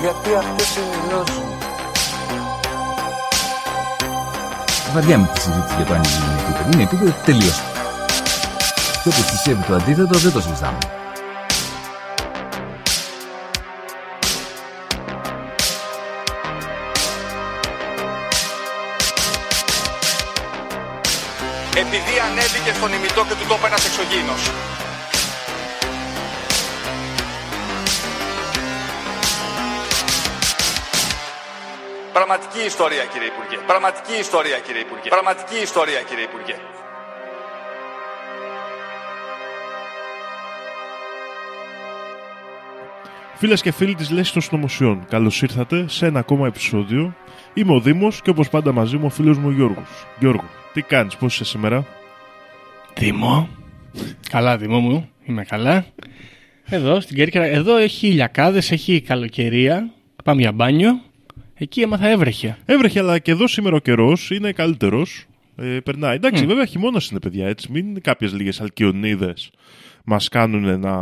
Γιατί αυτές είναι οι γνώσεις μου. Βαριά με τη συζήτηση για το αν είναι επίπεδο. Είναι επίπεδο τελείω. Και όποιο πιστεύει το αντίθετο δεν το συζητάμε. επειδή ανέβηκε στον ημιτό και του τόπου ένας εξωγήινος. Πραγματική ιστορία κύριε Υπουργέ. Πραγματική ιστορία κύριε Υπουργέ. Πραγματική ιστορία κύριε Υπουργέ. Φίλες και φίλοι της Λέση των Συνωμοσιών, καλώς ήρθατε σε ένα ακόμα επεισόδιο. Είμαι ο Δήμος και όπως πάντα μαζί μου ο φίλος μου ο Γιώργος. Γιώργο, τι κάνεις, πώς είσαι σήμερα; Δήμο. Καλά, Δήμο μου. Είμαι καλά. Εδώ στην Κέρκυρα. Εδώ έχει ηλιακάδε, έχει καλοκαιρία. Πάμε για μπάνιο. Εκεί έμαθα έβρεχε. Έβρεχε, αλλά και εδώ σήμερα ο καιρός είναι καλύτερος. Ε, περνάει. Εντάξει, Μμ. βέβαια χειμώνας είναι, παιδιά, έτσι. Μην κάποιες λίγες αλκιονίδες μας κάνουν να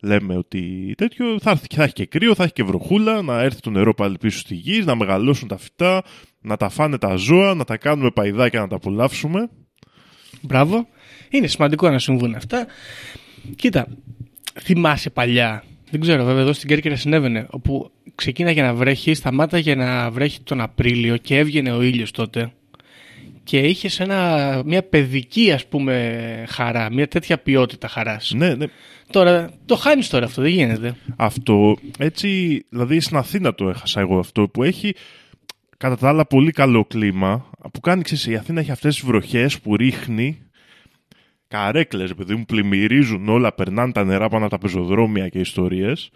λέμε ότι τέτοιο θα, έρθει, θα έχει και κρύο, θα έχει και βροχούλα, να έρθει το νερό πάλι πίσω στη γη, να μεγαλώσουν τα φυτά, να τα φάνε τα ζώα, να τα κάνουμε παϊδάκια να τα απολαύσουμε. Μπράβο. Είναι σημαντικό να συμβούν αυτά. Κοίτα, θυμάσαι παλιά. Δεν ξέρω, βέβαια, εδώ στην Κέρκυρα συνέβαινε. Όπου ξεκίναγε να βρέχει, σταμάταγε να βρέχει τον Απρίλιο και έβγαινε ο ήλιος τότε. Και είχε ένα, μια παιδική, ας πούμε, χαρά. Μια τέτοια ποιότητα χαράς. Ναι, ναι. Τώρα, το χάνεις τώρα αυτό, δεν γίνεται. Αυτό, έτσι, δηλαδή στην Αθήνα το έχασα εγώ αυτό, που έχει κατά τα άλλα πολύ καλό κλίμα, που κάνει, ξέρεις, η Αθήνα έχει αυτές τις βροχές που ρίχνει καρέκλες, παιδί μου, πλημμυρίζουν όλα, περνάνε τα νερά πάνω από τα πεζοδρόμια και ιστορίες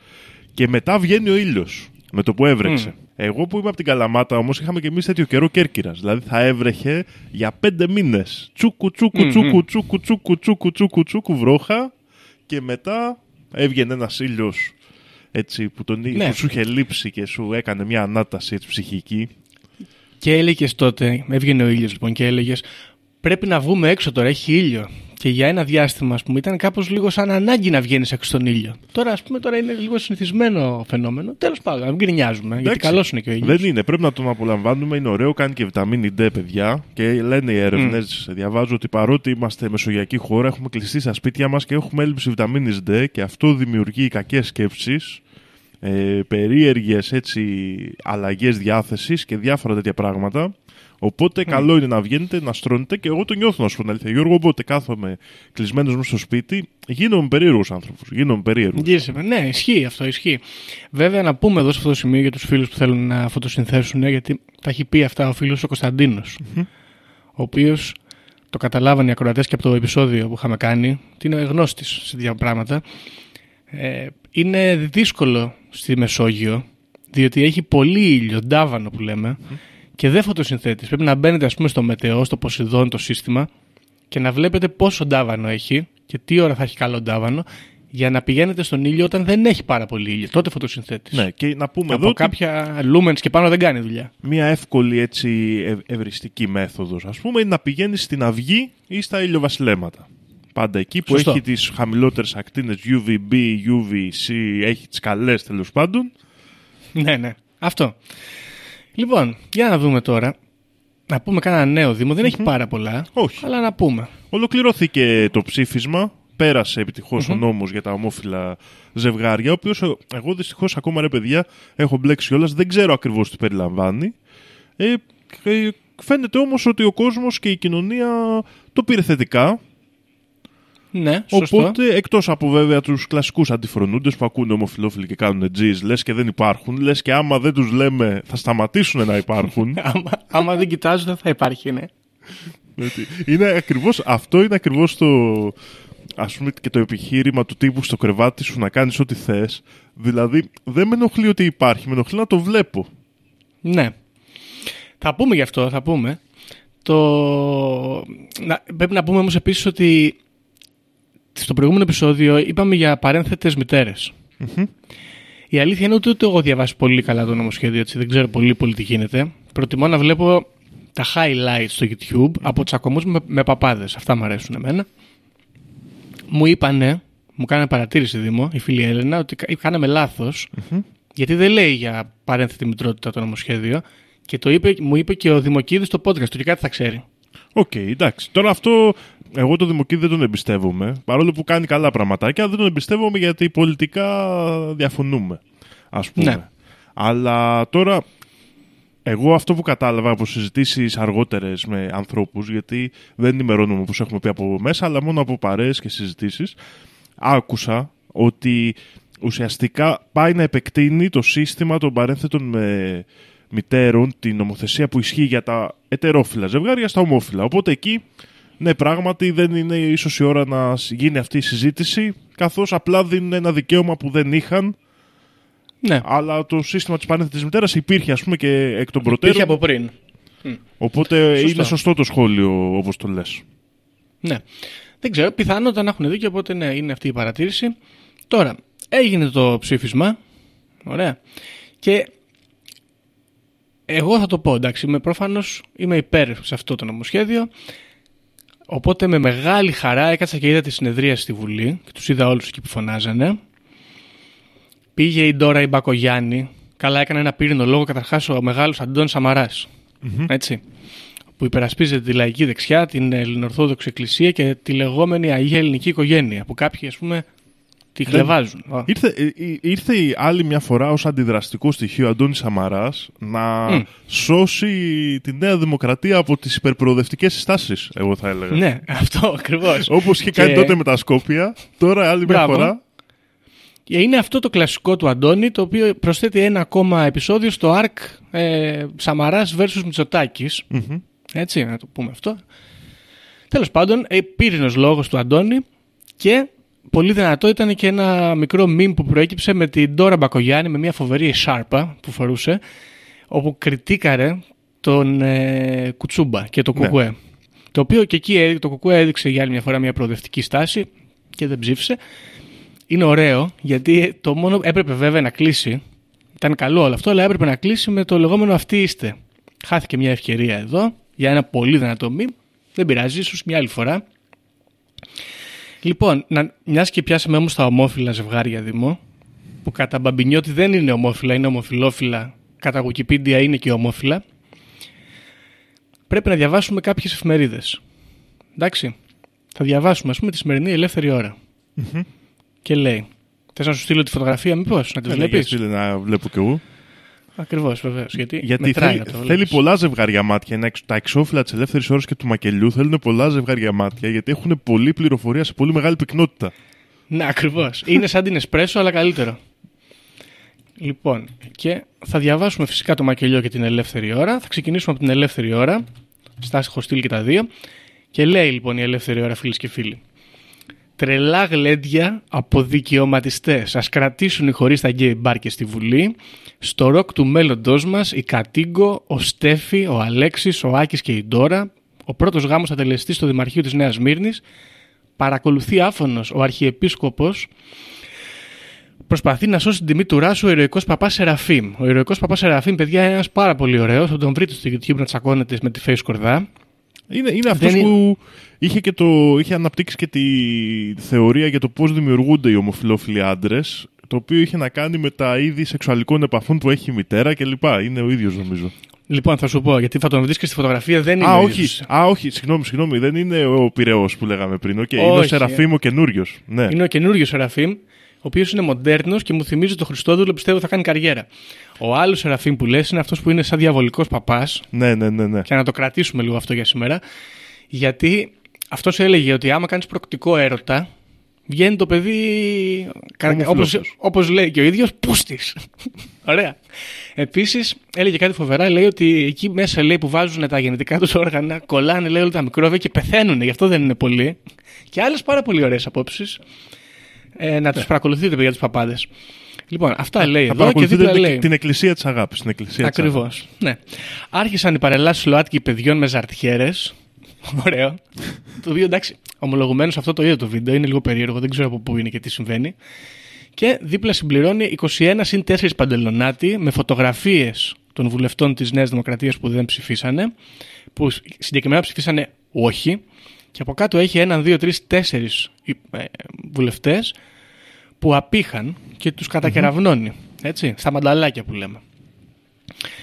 και μετά βγαίνει ο ήλιος με το που έβρεξε. Εγώ που είμαι από την Καλαμάτα όμως είχαμε και εμείς τέτοιο καιρό Κέρκυρας. Δηλαδή θα έβρεχε για πέντε μήνες. Τσούκου, τσούκου, Μμμ. τσούκου, τσούκου, τσούκου, τσούκου, τσούκου, τσούκου, βρόχα και μετά έβγαινε ένας ήλιος έτσι που, τον, Ναι. που σου είχε λείψει και σου έκανε μια ανάταση έτσι, ψυχική. Και έλεγες τότε, έβγαινε ο ήλιος λοιπόν και έλεγες: Πρέπει να βγούμε έξω τώρα, έχει ήλιο. Και για ένα διάστημα, ας πούμε, ήταν κάπως λίγο σαν ανάγκη να βγαίνεις έξω στον ήλιο. Τώρα, ας πούμε, τώρα είναι λίγο συνηθισμένο φαινόμενο. Τέλος πάντων, να μην γκρινιάζουμε, γιατί Εντάξει. καλός είναι και ο ήλιος. Δεν είναι, πρέπει να τον απολαμβάνουμε. Είναι ωραίο, κάνει και βιταμίνη D, παιδιά. Και λένε οι έρευνες, διαβάζω ότι παρότι είμαστε μεσογειακή χώρα, έχουμε κλειστεί στα σπίτια μας και έχουμε έλλειψη βιταμίνης D και αυτό δημιουργεί κακές σκέψεις, ε, περίεργες αλλαγές διάθεσης και διάφορα τέτοια πράγματα. Οπότε καλό είναι να βγαίνετε, να στρώνετε και εγώ το νιώθω να σου πω την αλήθεια. Γιώργο, όποτε κάθομαι κλεισμένος μέσα στο σπίτι, γίνομαι περίεργος άνθρωπος. Γίνομαι περίεργος. Γύρισε. Ναι, ισχύει αυτό, ισχύει. Βέβαια, να πούμε εδώ σε αυτό το σημείο για τους φίλους που θέλουν να φωτοσυνθέσουν, γιατί τα έχει πει αυτά ο φίλος ο κωνσταντινο ο οποίος το καταλάβανε οι ακροατές και από το επεισόδιο που είχαμε κάνει, ότι είναι γνώστης σε τέτοια πράγματα. Ε, είναι δύσκολο στη Μεσόγειο, διότι έχει πολύ ήλιο, ντάβανο που λέμε, και δεν φωτοσυνθέτει. Πρέπει να μπαίνετε, ας πούμε, στο μετεό, στο Ποσειδόν, το σύστημα, και να βλέπετε πόσο ντάβανο έχει και τι ώρα θα έχει καλό ντάβανο, για να πηγαίνετε στον ήλιο όταν δεν έχει πάρα πολύ ήλιο. Τότε φωτοσυνθέτει. Ναι, και να πούμε Από εδώ ότι κάποια lumens και πάνω δεν κάνει δουλειά. μια εύκολη έτσι ευ- ευριστική μέθοδος ας πούμε είναι να πηγαίνεις στην αυγή ή στα ηλιοβασιλέματα. Πάντα εκεί που Σωστό. έχει τις χαμηλότερες ακτίνες UVB, UVC, έχει τις καλές τέλος πάντων. ναι, ναι. Αυτό. Λοιπόν, για να δούμε τώρα. Να πούμε κανένα νέο Δήμο. Δεν έχει πάρα πολλά. Όχι. Αλλά να πούμε. Ολοκληρώθηκε το ψήφισμα, πέρασε επιτυχώς ο νόμος για τα ομόφυλα ζευγάρια, ο οποίος ε, εγώ δυστυχώς ακόμα ρε παιδιά έχω μπλέξει κιόλας, δεν ξέρω ακριβώς τι περιλαμβάνει. Ε, ε, φαίνεται όμως ότι ο κόσμος και η κοινωνία το πήρε θετικά, Ναι, σωστό. Οπότε, εκτός από βέβαια τους κλασικούς αντιφρονούντες που ακούνε ομοφυλόφιλοι και κάνουν τζιζ, λες και δεν υπάρχουν, λες και άμα δεν τους λέμε θα σταματήσουν να υπάρχουν. άμα, άμα δεν κοιτάζουν δεν θα υπάρχει, ναι. Γιατί είναι ακριβώς, αυτό είναι ακριβώς το, ας πούμε και το επιχείρημα του τύπου στο κρεβάτι σου να κάνεις ό,τι θες. Δηλαδή δεν με ενοχλεί ότι υπάρχει, με ενοχλεί να το βλέπω. Ναι. Θα πούμε γι' αυτό, θα πούμε. Το... Να, πρέπει να πούμε όμως επίσης ότι στο προηγούμενο επεισόδιο είπαμε για παρένθετες μητέρες. Η αλήθεια είναι ότι ούτε εγώ διαβάσει πολύ καλά το νομοσχέδιο, έτσι, δεν ξέρω πολύ πολύ τι γίνεται. Προτιμώ να βλέπω τα highlights στο YouTube από τσακωμούς με, με παπάδες. Αυτά μου αρέσουν εμένα. Μου είπανε, μου κάνανε παρατήρηση Δήμο, η φίλη Έλενα, ότι κα- κάναμε λάθος, γιατί δεν λέει για παρένθετη μητρότητα το νομοσχέδιο και το είπε, μου είπε και ο Δημοκίδης στο podcast του και κάτι θα ξέρει. Οκ, εντάξει. Τώρα αυτό, εγώ το Δημοκίδη δεν τον εμπιστεύομαι. Παρόλο που κάνει καλά πραγματάκια, δεν τον εμπιστεύομαι γιατί πολιτικά διαφωνούμε. Ας πούμε. Ναι. Αλλά τώρα, εγώ αυτό που κατάλαβα από συζητήσεις αργότερες με ανθρώπους, γιατί δεν ενημερώνουμε όπως έχουμε πει από μέσα, αλλά μόνο από παρέες και συζητήσεις, άκουσα ότι ουσιαστικά πάει να επεκτείνει το σύστημα των παρένθετων με μητέρων, την νομοθεσία που ισχύει για τα ετερόφιλα ζευγάρια στα ομόφυλα. Οπότε εκεί, ναι, πράγματι δεν είναι ίσως η ώρα να γίνει αυτή η συζήτηση, καθώς απλά δίνουν ένα δικαίωμα που δεν είχαν, Ναι, αλλά το σύστημα της παρένθετης μητέρας υπήρχε ας πούμε και εκ των υπήρχε προτέρων. από πριν. Οπότε Σωστό. είναι σωστό το σχόλιο όπως το λες. Ναι. Δεν ξέρω, πιθανότατα να έχουν δίκιο, οπότε ναι, είναι αυτή η παρατήρηση. Τώρα, έγινε το ψήφισμα. Ωραία. Και εγώ θα το πω, εντάξει, είμαι προφανώς είμαι υπέρ σε αυτό το νομοσχέδιο. Οπότε με μεγάλη χαρά έκατσα και είδα τη συνεδρία στη Βουλή και τους είδα όλους εκεί που φωνάζανε. Πήγε η Ντόρα η Μπακογιάννη. Καλά έκανε ένα πύρινο λόγο καταρχάς ο μεγάλος Αντών Σαμαράς. Έτσι που υπερασπίζεται τη λαϊκή δεξιά, την Ελληνορθόδοξη Εκκλησία και τη λεγόμενη Αγία Ελληνική Οικογένεια, που κάποιοι ας πούμε τη χλεβάζουν. Ω. Ήρθε, ε, ε, ήρθε η άλλη μια φορά ως αντιδραστικό στοιχείο ο Αντώνης Σαμαράς να Μμ. σώσει τη Νέα Δημοκρατία από τις υπερπροοδευτικές συστάσεις, εγώ θα έλεγα. Ναι, αυτό ακριβώς. Όπως είχε κάνει Και τότε με τα Σκόπια, τώρα άλλη μια Μπράβο. φορά. Είναι αυτό το κλασικό του Αντώνη, το οποίο προσθέτει ένα ακόμα επεισόδιο στο ARC ε, Σαμαράς vs Μητσοτάκης. Έτσι, να το πούμε αυτό. Τέλος πάντων, ε, πύρινος λόγος του Αντώνη και πολύ δυνατό ήταν και ένα μικρό meme που προέκυψε με την Ντόρα Μπακογιάννη με μια φοβερή σάρπα που φορούσε όπου κριτήκαρε τον ε, Κουτσούμπα και το Ναι. Κουκουέ. Το οποίο και εκεί ε, το Κουκουέ έδειξε για άλλη μια φορά μια προοδευτική στάση και δεν ψήφισε. Είναι ωραίο γιατί το μόνο έπρεπε βέβαια να κλείσει. Ήταν καλό όλο αυτό, αλλά έπρεπε να κλείσει με το λεγόμενο αυτοί είστε. Χάθηκε μια ευκαιρία εδώ για ένα πολύ δυνατό μη. Δεν πειράζει, ίσως μια άλλη φορά. Λοιπόν, μιας και πιάσαμε όμως τα ομόφυλα ζευγάρια Δημό, που κατά μπαμπινιώτη δεν είναι ομόφυλα, είναι ομοφυλόφυλα, κατά Wikipedia είναι και ομόφυλα, πρέπει να διαβάσουμε κάποιες εφημερίδες. Εντάξει. Θα διαβάσουμε, ας πούμε, τη σημερινή ελεύθερη ώρα. Και λέει. Θες να σου στείλω τη φωτογραφία, μήπως, να τη Ναι, βλέπεις; για στείλε να βλέπω κι εγώ. Ακριβώς, βεβαίως. Γιατί, Γιατί μετράει θέλει, να το θέλει βλέπεις. πολλά ζευγάρια μάτια. Είναι εξ- τα εξώφυλλα της ελεύθερης ώρας και του μακελιού θέλουν πολλά ζευγάρια μάτια γιατί έχουν πολλή πληροφορία σε πολύ μεγάλη πυκνότητα. Ναι, ακριβώς. Είναι σαν την Εσπρέσο, αλλά καλύτερο. Λοιπόν, και θα διαβάσουμε φυσικά το μακελιό και την ελεύθερη ώρα. Θα ξεκινήσουμε από την ελεύθερη ώρα. Στάση έχω στείλει και τα δύο. Και λέει λοιπόν η ελεύθερη ώρα, φίλες και φίλοι. Τρελά γλέντια από δικαιωματιστές. Ας κρατήσουν οι χοροί στα γκέι πάρτι στη Βουλή. Στο ροκ του μέλλοντός μας, η Κατίγκο, ο Στέφη, ο Αλέξης, ο Άκης και η Ντόρα. Ο πρώτος γάμος θα τελεστεί στο Δημαρχείο της Νέας Σμύρνης. Παρακολουθεί άφωνος ο Αρχιεπίσκοπος προσπαθεί να σώσει την τιμή του Ράσου ο ηρωικός παπάς Σεραφείμ. Ο ηρωικός παπάς Σεραφείμ, παιδιά, είναι ένας πάρα πολύ ωραίος. Θα τον βρείτε στο YouTube να τσακώνεται με τη Φαίη Σκορδά. Είναι, είναι αυτός Δεν που είχε, και το, είχε αναπτύξει και τη θεωρία για το πώς δημιουργούνται οι ομοφιλόφιλοι άντρες, το οποίο είχε να κάνει με τα είδη σεξουαλικών επαφών που έχει η μητέρα κλπ. Είναι ο ίδιος νομίζω. Λοιπόν, θα σου πω, γιατί θα τον βρεις και στη φωτογραφία, δεν είναι Α, ο όχι, ίδιος. α, όχι, συγγνώμη, συγγνώμη, δεν είναι ο Πυραιός που λέγαμε πριν. Okay, είναι ο Όχι, Σεραφείμ ο καινούριος. Ναι. Είναι ο καινούριος Σεραφείμ, ο οποίος είναι μοντέρνος και μου θυμίζει το Χριστόδουλο, πιστεύω θα κάνει καριέρα. Ο άλλος Σεραφείμ που λες είναι αυτός που είναι σαν διαβολικός παπάς, ναι, ναι, ναι, ναι. και να το κρατήσουμε λίγο αυτό για σήμερα. Γιατί αυτός έλεγε ότι άμα κάνεις προκτικό έρωτα βγαίνει το παιδί, κα- όπως, Ομοφυλόφιλος. όπως λέει και ο ίδιος, πούστης. Ωραία. Επίσης, έλεγε κάτι φοβερά, λέει ότι εκεί μέσα λέει, που βάζουν τα γενετικά τους όργανα, κολλάνε λέει, όλα τα μικρόβια και πεθαίνουν, γι' αυτό δεν είναι πολλοί. Και άλλες πάρα πολύ ωραίες απόψεις. Ε, να τις παρακολουθείτε για τους παπάδες. Λοιπόν, αυτά λέει Θα εδώ και παρακολουθείτε δίπλα την- λέει. την εκκλησία της αγάπης. Την εκκλησία της Ακριβώς. αγάπης. Ναι. Άρχισαν οι παρελάσεις ΛΟΑΤΚΙ παιδιών με ζαρτιέρες. Ωραίο. το οποίο εντάξει, ομολογουμένως αυτό το είδα το βίντεο, είναι λίγο περίεργο, δεν ξέρω από πού είναι και τι συμβαίνει. Και δίπλα συμπληρώνει 21 συν 4 παντελονάτι με φωτογραφίες των βουλευτών της Νέας Δημοκρατίας που δεν ψηφίσανε, που συγκεκριμένα ψηφίσανε όχι. Και από κάτω έχει έναν, δύο, τρεις, τέσσερις βουλευτές που απήχαν και τους κατακεραυνώνει. Έτσι, στα μανταλάκια που λέμε.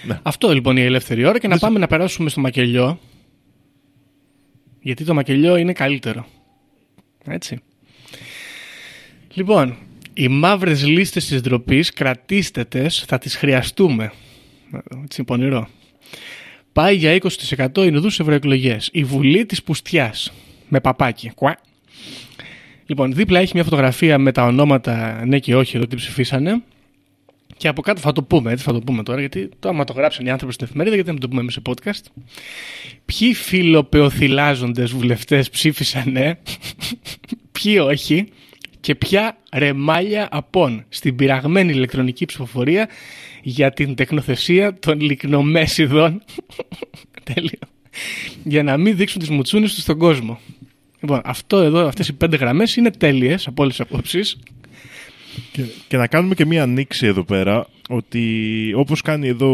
Ναι. Αυτό λοιπόν η ελεύθερη ώρα και να πάμε να περάσουμε στο μακελιό. Γιατί το μακελιό είναι καλύτερο. Έτσι. Λοιπόν, οι μαύρες λίστες της ντροπής κρατήστε τες, θα τις χρειαστούμε. Έτσι, πονηρό. Πάει για 20% Ινδούς ευρωεκλογές. Η Βουλή της Πουστιάς. Με παπάκι. Κουά. Λοιπόν, δίπλα έχει μια φωτογραφία με τα ονόματα ναι και όχι εδώ τι ψηφίσανε. Και από κάτω θα το πούμε, έτσι θα το πούμε τώρα, γιατί το άμα το γράψαν οι άνθρωποι στην εφημερίδα, γιατί δεν το πούμε εμείς σε podcast. Ποιοι φιλοπεοθυλάζοντες βουλευτές ψήφισαν ναι, ποιοι όχι και ποια ρεμάλια απόν στην πειραγμένη ηλεκτρονική ψηφοφορία για την τεχνοθεσία των λικνομέσιδων. Τέλειο. Για να μην δείξουν τις μουτσούνες τους στον κόσμο. Λοιπόν, αυτό εδώ, αυτές οι πέντε γραμμές είναι τέλειες από όλες τις απόψεις. Και, και να κάνουμε και μία ανοίξη εδώ πέρα ότι όπως κάνει εδώ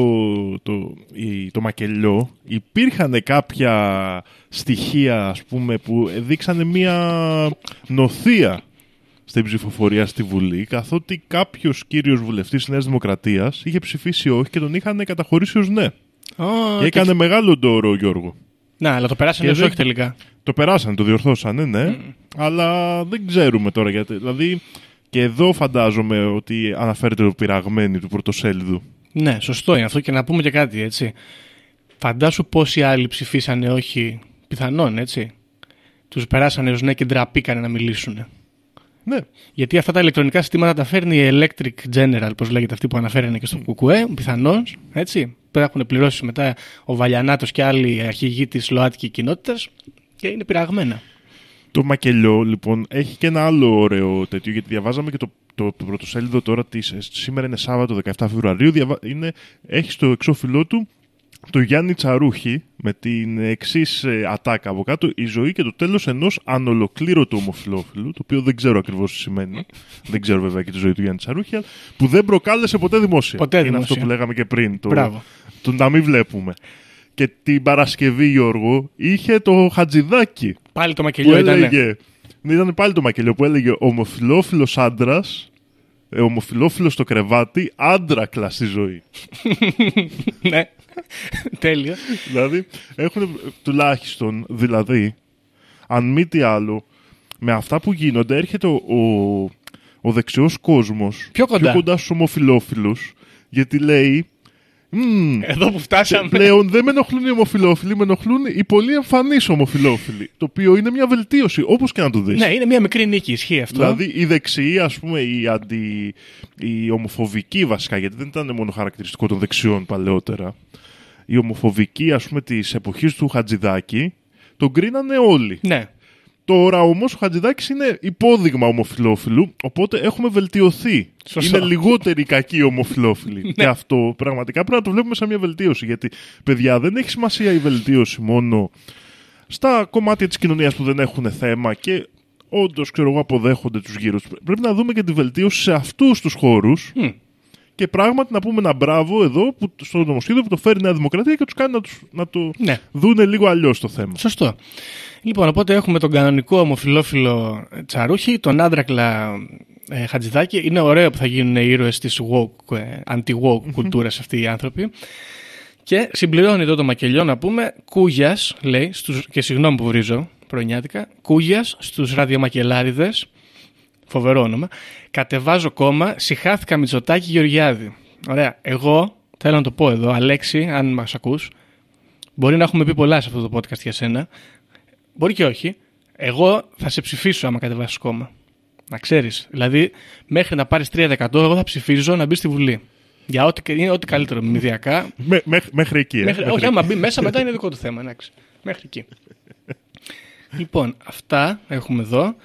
το, η- το μακελιό υπήρχαν κάποια στοιχεία ας πούμε που δείξανε μία νοθεία στην ψηφοφορία στη Βουλή καθότι κάποιος κύριος βουλευτής της Νέας Δημοκρατίας είχε ψηφίσει όχι και τον είχαν καταχωρήσει ως ναι. Oh, και έκανε μεγάλο ντόρο ο Γιώργο. Να, αλλά το περάσανε Και ως δεν- όχι τελικά. Το περάσανε, το διορθώσανε, ναι. Αλλά δεν ξέρουμε τώρα γιατί. Δηλαδή και εδώ φαντάζομαι ότι αναφέρεται το πειραγμένη του πρωτοσέλιδου. Ναι, σωστό είναι αυτό και να πούμε και κάτι, έτσι. Φαντάσου πόσοι άλλοι ψηφίσανε όχι πιθανόν, έτσι. Τους περάσανε ως ναι και ντραπήκανε να μιλήσουν. Ναι. Γιατί αυτά τα ηλεκτρονικά συστήματα τα φέρνει η Electric General, πώς λέγεται αυτή που αναφέρανε και στο ΚΚΕ, πιθανώς, έτσι. Που έχουν πληρώσει μετά ο Βαλιανάτος και άλλοι αρχηγοί της ΛΟΑΤΚΙ κοινότητας και είναι πειραγμένα. Το μακελιό, λοιπόν, έχει και ένα άλλο ωραίο τέτοιο, γιατί διαβάζαμε και το, το, το πρωτοσέλιδο τώρα, της, σήμερα είναι Σάββατο 17 Φεβρουαρίου, διαβα, είναι, έχει στο εξώφυλλό του το Γιάννη Τσαρούχη με την εξής ατάκα από κάτω η ζωή και το τέλος ενός ανολοκλήρωτου ομοφυλόφιλου το οποίο δεν ξέρω ακριβώς τι σημαίνει δεν ξέρω βέβαια και τη ζωή του Γιάννη Τσαρούχη αλλά που δεν προκάλεσε ποτέ δημόσια Ποτέ είναι δημόσια. αυτό που λέγαμε και πριν το, Μπράβο. το να μην βλέπουμε και την Παρασκευή Γιώργο είχε το Χατζηδάκι Πάλι το που μακελιό ήταν. έλεγε. Ναι, ήταν πάλι το μακελιό που έλεγε Ομοφυλόφιλος άντρας, ε, ομοφυλόφιλος στο κρεβάτι, άντρακλα στη ζωή. ναι. Τέλειο. δηλαδή, έχουν τουλάχιστον, δηλαδή, αν μη τι άλλο, με αυτά που γίνονται, έρχεται ο, ο, ο δεξιός κόσμος Πιο κοντά. πιο κοντά στους ομοφυλόφιλους, γιατί λέει. «Μμμ, Εδώ που φτάσαμε. Πλέον δεν με ενοχλούν οι ομοφυλόφιλοι, με ενοχλούν οι πολύ εμφανείς ομοφυλόφιλοι. Το οποίο είναι μια βελτίωση, όπως και να το δεις. Ναι, είναι μια μικρή νίκη, ισχύει αυτό. Δηλαδή οι δεξιοί, ας πούμε, οι, αντι... οι ομοφοβικοί βασικά, γιατί δεν ήταν μόνο χαρακτηριστικό των δεξιών παλαιότερα. Οι ομοφοβικοί, ας πούμε, της εποχής του Χατζηδάκη, τον κρίνανε όλοι. Ναι. Τώρα όμως ο Χατζηδάκης είναι υπόδειγμα ομοφυλόφιλου, οπότε έχουμε βελτιωθεί. Σωστό. Είναι λιγότεροι κακοί ομοφυλόφιλοι. και αυτό πραγματικά πρέπει να το βλέπουμε σαν μια βελτίωση. Γιατί, παιδιά, δεν έχει σημασία η βελτίωση μόνο στα κομμάτια της κοινωνίας που δεν έχουν θέμα και όντως, ξέρω εγώ, αποδέχονται τους γύρω του. Πρέπει να δούμε και τη βελτίωση σε αυτούς τους χώρους. Μμ. Και πράγματι να πούμε ένα μπράβο εδώ που, στο νομοσχέδιο που το φέρει η Νέα Δημοκρατία και τους κάνει να, τους, να το Ναι. δούνε λίγο αλλιώς το θέμα. Σωστό. Λοιπόν, οπότε έχουμε τον κανονικό ομοφιλόφιλο Τσαρούχη, τον άντρακλα ε, Χατζηδάκη. Είναι ωραίο που θα γίνουν οι ήρωες της woke, ε, anti-woke κουλτούρας αυτοί οι άνθρωποι. Και συμπληρώνει εδώ το μακελιό να πούμε Κούγιας, λέει, στους, και συγγνώμη που βρίζω πρωινιάτικα, Κούγιας στους ραδιομακελάριδες, φοβερό όνομα, κατεβάζω κόμμα, συχάθηκα Μητσοτάκη Γεωργιάδη. Ωραία, εγώ θέλω να το πω εδώ, Αλέξη, αν μας ακούς, μπορεί να έχουμε πει πολλά σε αυτό το podcast για σένα, μπορεί και όχι, εγώ θα σε ψηφίσω άμα κατεβάσεις κόμμα. Να ξέρεις. Δηλαδή, μέχρι να πάρεις 3%, εγώ θα ψηφίζω να μπει στη Βουλή. Για ό,τι, είναι ό,τι καλύτερο μηδιακά. Μέ- μέχ- μέχρι εκεί. ε, Μέχρι, μέχρι όχι, εκεί. άμα μπει μέσα, μετά είναι δικό του θέμα. Εντάξει. Μέχρι εκεί. λοιπόν, αυτά έχουμε εδώ.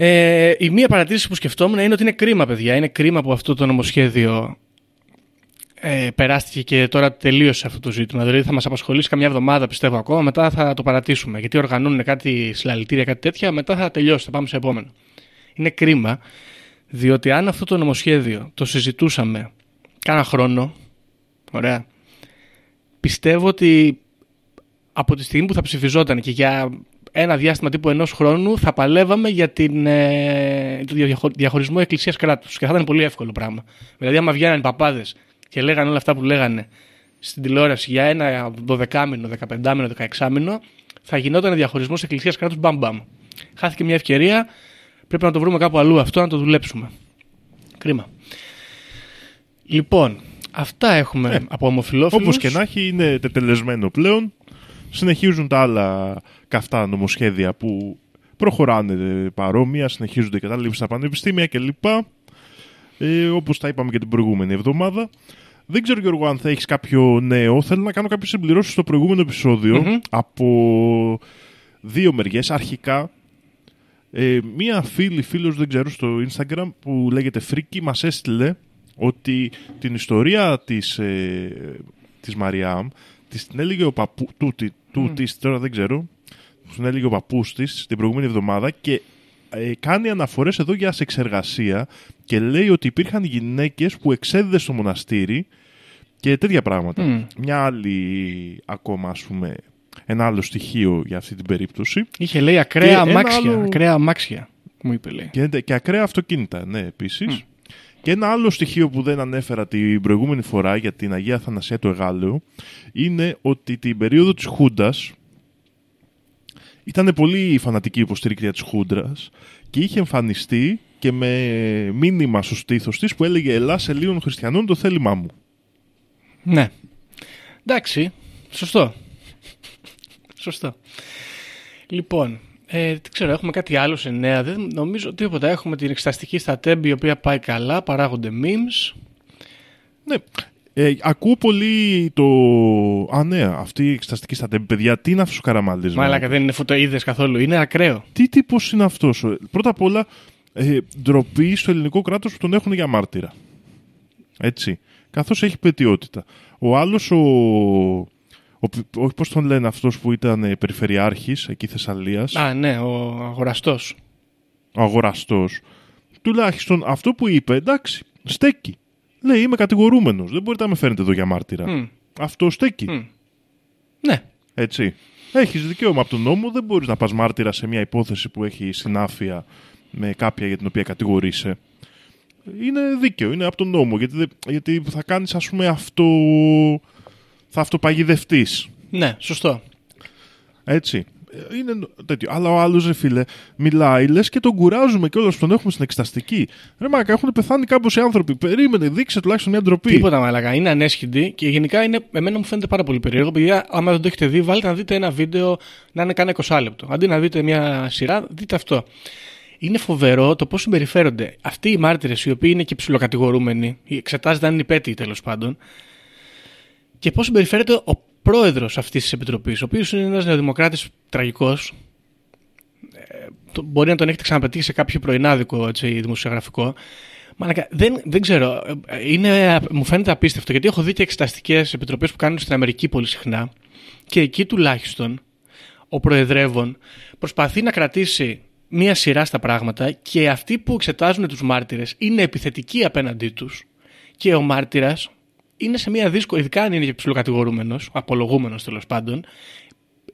Ε, η μία παρατήρηση που σκεφτόμουν είναι ότι είναι κρίμα, παιδιά. Είναι κρίμα που αυτό το νομοσχέδιο ε, περάστηκε και τώρα τελείωσε αυτό το ζήτημα. Δηλαδή θα μας απασχολήσει καμιά εβδομάδα, πιστεύω ακόμα. Μετά θα το παρατήσουμε. Γιατί οργανώνουν κάτι συλλαλητήρια, κάτι τέτοια. Μετά θα τελειώσει. Θα πάμε σε επόμενο. Είναι κρίμα, διότι αν αυτό το νομοσχέδιο το συζητούσαμε κάνα χρόνο. Ωραία πιστεύω ότι από τη στιγμή που θα ψηφιζόταν και για ένα διάστημα τύπου ενός χρόνου θα παλεύαμε για την, ε, το διαχω- διαχωρισμό εκκλησίας κράτους και θα ήταν πολύ εύκολο πράγμα. Δηλαδή άμα βγαίνανε οι παπάδες και λέγανε όλα αυτά που λέγανε στην τηλεόραση για ένα 12μήνο, 15μήνο, 16μήνο θα γινόταν διαχωρισμός εκκλησίας κράτους μπαμ μπαμ. Χάθηκε μια ευκαιρία, πρέπει να το βρούμε κάπου αλλού αυτό, να το δουλέψουμε. Κρίμα. Λοιπόν, αυτά έχουμε από ομοφυλόφιλους. Όπως και να έχει, είναι τετελεσμένο πλέον. Συνεχίζουν τα άλλα καυτά νομοσχέδια που προχωράνε ε, παρόμοια, συνεχίζονται οι κατάληψη στα πανεπιστήμια κλπ. Ε, Όπως τα είπαμε και την προηγούμενη εβδομάδα. Δεν ξέρω, Γιώργο, αν θα έχεις κάποιο νέο. Θέλω να κάνω κάποιες συμπληρώσεις στο προηγούμενο επεισόδιο Μμμ. από δύο μεριές. Αρχικά, ε, μία φίλη, φίλος δεν ξέρω στο Instagram που λέγεται Φρίκη μας έστειλε ότι την ιστορία της, ε, της Μαριάμ της την έλεγε ο παππού του, του, του της, τώρα δεν ξέρω την έλεγε ο παππούς της την προηγούμενη εβδομάδα και ε, κάνει αναφορές εδώ για σεξεργασία και λέει ότι υπήρχαν γυναίκες που εξέδιδες στο μοναστήρι και τέτοια πράγματα. Μμ. Μια άλλη ακόμα ας πούμε ένα άλλο στοιχείο για αυτή την περίπτωση Είχε λέει Και ακραία ένα αμάξια. άλλο- Ακραία αμάξια, μου είπε λέει. Και, και ακραία αυτοκίνητα, ναι, επίσης. Και ένα άλλο στοιχείο που δεν ανέφερα την προηγούμενη φορά για την Αγία Θανασία του Εγάλεου είναι ότι την περίοδο της Χούντας ήταν πολύ φανατική υποστήρικτρια της Χούντρας και είχε εμφανιστεί και με μήνυμα στο στήθος της που έλεγε «Ελά σε λίγων χριστιανών το θέλημά μου». Ναι. Εντάξει, σωστό. σωστό. Λοιπόν, ε, δεν ξέρω, έχουμε κάτι άλλο σε νέα. Δεν νομίζω τίποτα. Έχουμε την εξεταστική στα τέμπη η οποία πάει καλά, παράγονται memes. Ναι. Ε, ακούω πολύ το... Α, ναι, αυτή η εξεταστική στα τέμπη, παιδιά, τι είναι αυτός ο καραμαλής. Μάλακα δεν είναι φωτοείδες καθόλου. Είναι ακραίο. Τι τύπος είναι αυτός. ε; Πρώτα απ' όλα, ε, ντροπή στο ελληνικό κράτος που τον έχουν για μάρτυρα. Έτσι. Καθώς έχει πετιότητα. Ο άλλος, ο, ο, όχι πώς τον λένε αυτός που ήταν ε, περιφερειάρχης εκεί Θεσσαλίας, Α, ναι, ο αγοραστός. ο αγοραστός, τουλάχιστον αυτό που είπε, εντάξει, στέκει. Λέει, είμαι κατηγορούμενος, δεν μπορείτε να με φέρνετε εδώ για μάρτυρα. Μμ. Αυτό στέκει. Μμ. Ναι. Έτσι. Έχεις δικαίωμα από τον νόμο, δεν μπορείς να πας μάρτυρα σε μια υπόθεση που έχει συνάφεια με κάποια για την οποία κατηγορείσαι. Είναι δίκαιο, είναι από τον νόμο, γιατί, δεν- γιατί θα κάνεις ας πούμε αυτό... θα αυτοπαγιδευτείς. Ναι, σωστό. Έτσι. Ε, Είναι τέτοιο. Αλλά ο άλλος, ρε φίλε, μιλάει, λες και τον κουράζουμε κιόλας που τον έχουμε στην εξεταστική. Ρε Μάκα, έχουν πεθάνει κάπως οι άνθρωποι. Περίμενε, δείξε τουλάχιστον μια ντροπή. Τίποτα μαλακά. Είναι ανέσχυντη και γενικά είναι, εμένα μου φαίνεται πάρα πολύ περίεργο. Παιδιά, άμα δεν το έχετε δει, βάλτε να δείτε ένα βίντεο να είναι κάνα 20 λεπτό. Αντί να δείτε μια σειρά, δείτε αυτό. Είναι φοβερό το πώς συμπεριφέρονται αυτοί οι μάρτυρες, οι οποίοι είναι και ψηλοκατηγορούμενοι, ή εξετάζεται αν είναι υπέτειοι τέλος πάντων, και πώς συμπεριφέρεται ο πρόεδρος αυτής της επιτροπής, ο οποίος είναι ένας νεοδημοκράτης τραγικός. Μπορεί να τον έχετε ξαναπετύχει σε κάποιο πρωινάδικο έτσι, δημοσιογραφικό. Μαλακα, δεν, δεν ξέρω. Ε, Είναι, μου φαίνεται απίστευτο γιατί έχω δει και εξεταστικές επιτροπές που κάνουν στην Αμερική πολύ συχνά και εκεί τουλάχιστον ο Προεδρεύων προσπαθεί να κρατήσει μία σειρά στα πράγματα και αυτοί που εξετάζουν τους μάρτυρες είναι επιθετικοί απέναντί τους και ο μάρτυρας είναι σε μία δύσκολη, ειδικά αν είναι και ψηλοκατηγορούμενος, απολογούμενος τέλος πάντων,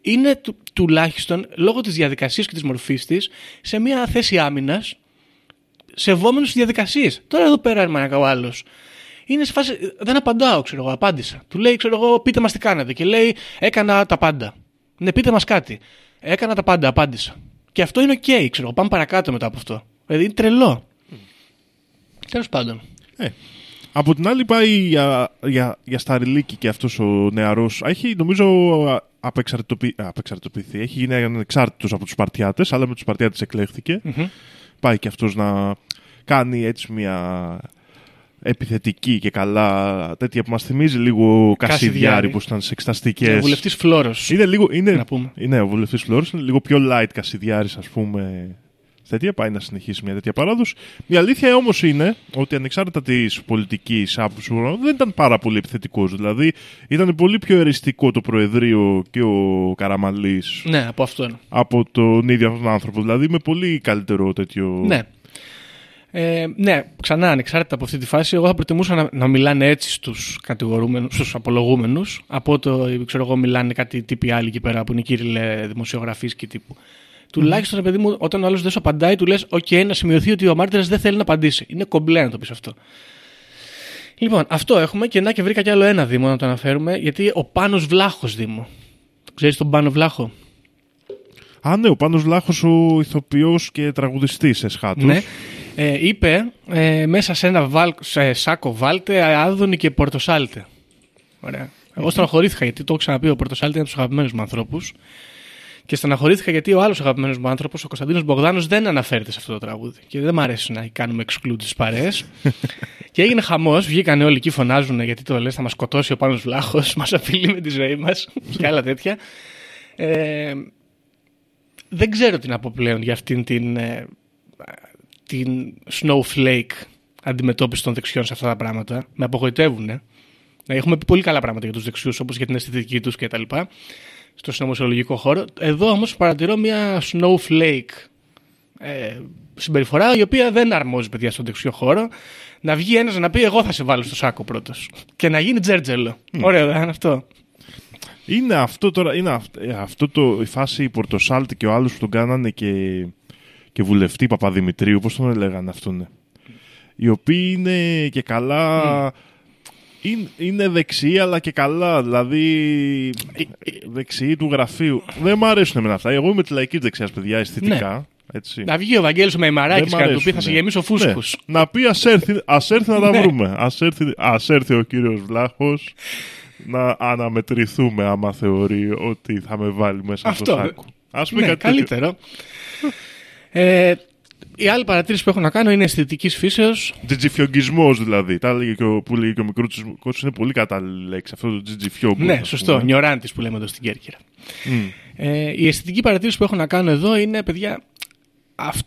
είναι του, τουλάχιστον λόγω της διαδικασίας και της μορφής της σε μία θέση άμυνας σεβόμενος τις διαδικασίες. Τώρα εδώ πέρα είναι ο άλλος. Είναι σε φάση, δεν απαντάω, ξέρω εγώ, απάντησα. Του λέει, ξέρω εγώ, πείτε μας τι κάνατε. Και λέει, έκανα τα πάντα. Ναι, πείτε μας κάτι. Έκανα τα πάντα, απάντησα. Και αυτό είναι οκ, ξέρω εγώ, πάμε παρακάτω μετά από αυτό. Δηλαδή είναι τρελό. Τέλος πάντων. Ε, από την άλλη πάει για, για, για σταριλίκη και αυτός ο νεαρός. Έχει νομίζω απεξαρτητοποιη... απεξαρτητοποιηθεί. Έχει γίνει ανεξάρτητος από τους Σπαρτιάτες, αλλά με τους Σπαρτιάτες εκλέχθηκε. πάει και αυτός να κάνει έτσι μια επιθετική και καλά τέτοια που μας θυμίζει λίγο Κασιδιάρη Κασιδιάρη. που ήταν σε Ο εξεταστικές. βουλευτής Φλόρος. Είναι λίγο, είναι, Να πούμε. είναι ο βουλευτής Φλόρος, είναι λίγο πιο light Κασιδιάρης ας πούμε τέτοια, πάει να συνεχίσει μια τέτοια παράδοση. Η αλήθεια όμως είναι ότι ανεξάρτητα της πολιτικής άποψης δεν ήταν πάρα πολύ επιθετικός. Δηλαδή ήταν πολύ πιο εριστικό το Προεδρείο και ο Καραμαλής Ναι, από αυτόν. από τον ίδιο αυτόν τον άνθρωπο. Δηλαδή με πολύ καλύτερο τέτοιο... Ναι. Ε, ναι, ξανά ανεξάρτητα από αυτή τη φάση, εγώ θα προτιμούσα να, να μιλάνε έτσι στους κατηγορούμενους, στους απολογούμενους, από το, ξέρω εγώ, μιλάνε κάτι τύποι άλλοι εκεί πέρα που είναι κύριε δημοσιογραφής και τύπου. Τουλάχιστον, παιδί μου, όταν ο άλλος δεν σου απαντάει, του λες: Οκ, να σημειωθεί ότι ο μάρτυρας δεν θέλει να απαντήσει. Είναι κομπλέ να το πεις αυτό. Λοιπόν, αυτό έχουμε και να και βρήκα κι άλλο ένα Δήμο να το αναφέρουμε, γιατί ο Πάνος Βλάχος Δήμο. Ξέρεις τον Πάνο Βλάχο; Α, ναι, ο Πάνος Βλάχος ο ηθοποιός και τραγουδιστής εσχάτως. Ναι. Ε, είπε ε, μέσα σε ένα βάλ, σε σάκο βάλτε Άδωνη και Πορτοσάλτε. Ωραία. Εγώ στεναχωρήθηκα γιατί το έχω ξαναπεί ο Πορτοσάλτε είναι από τους αγαπημένους μου ανθρώπους. Και στεναχωρήθηκα γιατί ο άλλος αγαπημένος μου άνθρωπος, ο Κωνσταντίνος Μπογδάνος, δεν αναφέρεται σε αυτό το τραγούδι. Και δεν μου αρέσει να κάνουμε exclude τι παρέες. και έγινε χαμός. Βγήκαν όλοι εκεί, φωνάζουν γιατί το λες, θα μας σκοτώσει ο Πάνος Βλάχος, μας απειλεί με τη ζωή μας και άλλα τέτοια. Ε, δεν ξέρω τι να πω πλέον για αυτήν την, ε, την snowflake αντιμετώπιση των δεξιών σε αυτά τα πράγματα. Με απογοητεύουν. Ε. Έχουμε πει πολύ καλά πράγματα για τους δεξιούς, όπως για την αισθητική τους κτλ. Στο συνωμοσιολογικό χώρο. Εδώ όμως παρατηρώ μια snowflake ε, συμπεριφορά η οποία δεν αρμόζει παιδιά στον δεξιό χώρο. Να βγει ένας να πει: Εγώ θα σε βάλω στο σάκο πρώτος. Και να γίνει τζέρτζελο. Ωραίο, δεν είναι αυτό. Είναι αυτό τώρα, είναι αυ- ε, αυτό το, η φάση η Πορτοσάλτη και ο άλλος που τον κάνανε και, και βουλευτή Παπαδημητρίου, πώς τον έλεγαν αυτόν. Οι οποίοι είναι και καλά... Είναι, είναι δεξιοί αλλά και καλά, δηλαδή δεξιοί του γραφείου. Δεν μου αρέσουν εμένα αυτά. Εγώ είμαι τη λαϊκή δεξιάς, παιδιά, αισθητικά. Έτσι. Να βγει ο Βαγγέλης ο Μεϊμαράκης Δεν μ' και να του πει: Θα αρέσουνε. σε γεμίσω φούσκους. Ναι. Να πει ας έρθει, ας έρθει να τα Ναι. βρούμε. Ας έρθει, ας έρθει ο κύριος Βλάχος να αναμετρηθούμε άμα θεωρεί ότι θα με βάλει μέσα Αυτό. στο σάκο. Ας πούμε Ναι, κάτι τέτοιο. καλύτερο. ε, η άλλη παρατήρηση που έχω να κάνω είναι αισθητικής φύσεως. Τζιτζιφιογκισμός δηλαδή. Τα έλεγε και ο, που λέγει και ο μικρός της είναι πολύ κατάλληλη λέξη. Αυτό το τζιτζιφιό. Ναι, σωστό. Νιωράντη που λέμε εδώ στην Κέρκυρα. Ε, η αισθητική παρατήρηση που έχω να κάνω εδώ είναι, παιδιά, αυτή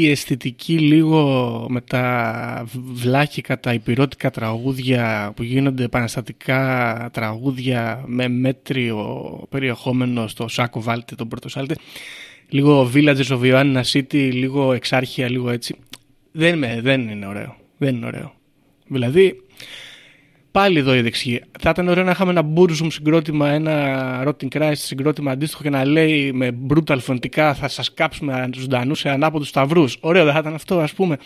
η αισθητική λίγο με τα βλάχικα, τα υπηρώτικα τραγούδια που γίνονται επαναστατικά τραγούδια με μέτριο περιεχόμενο στο Σάκο Βάλτε, τον πρώτο Σάλτε, λίγο Villages of Ioannina City, λίγο εξάρχεια, λίγο έτσι. Δεν, με, δεν είναι ωραίο. Δεν είναι ωραίο. Δηλαδή, Πάλι εδώ οι δεξιοί. Θα ήταν ωραίο να είχαμε ένα Burzum συγκρότημα, ένα Rotting Christ συγκρότημα αντίστοιχο και να λέει με brutal φωνητικά θα σας κάψουμε ζωντανού σε ανάποδους σταυρούς. Ωραίο, δεν θα ήταν αυτό, ας πούμε.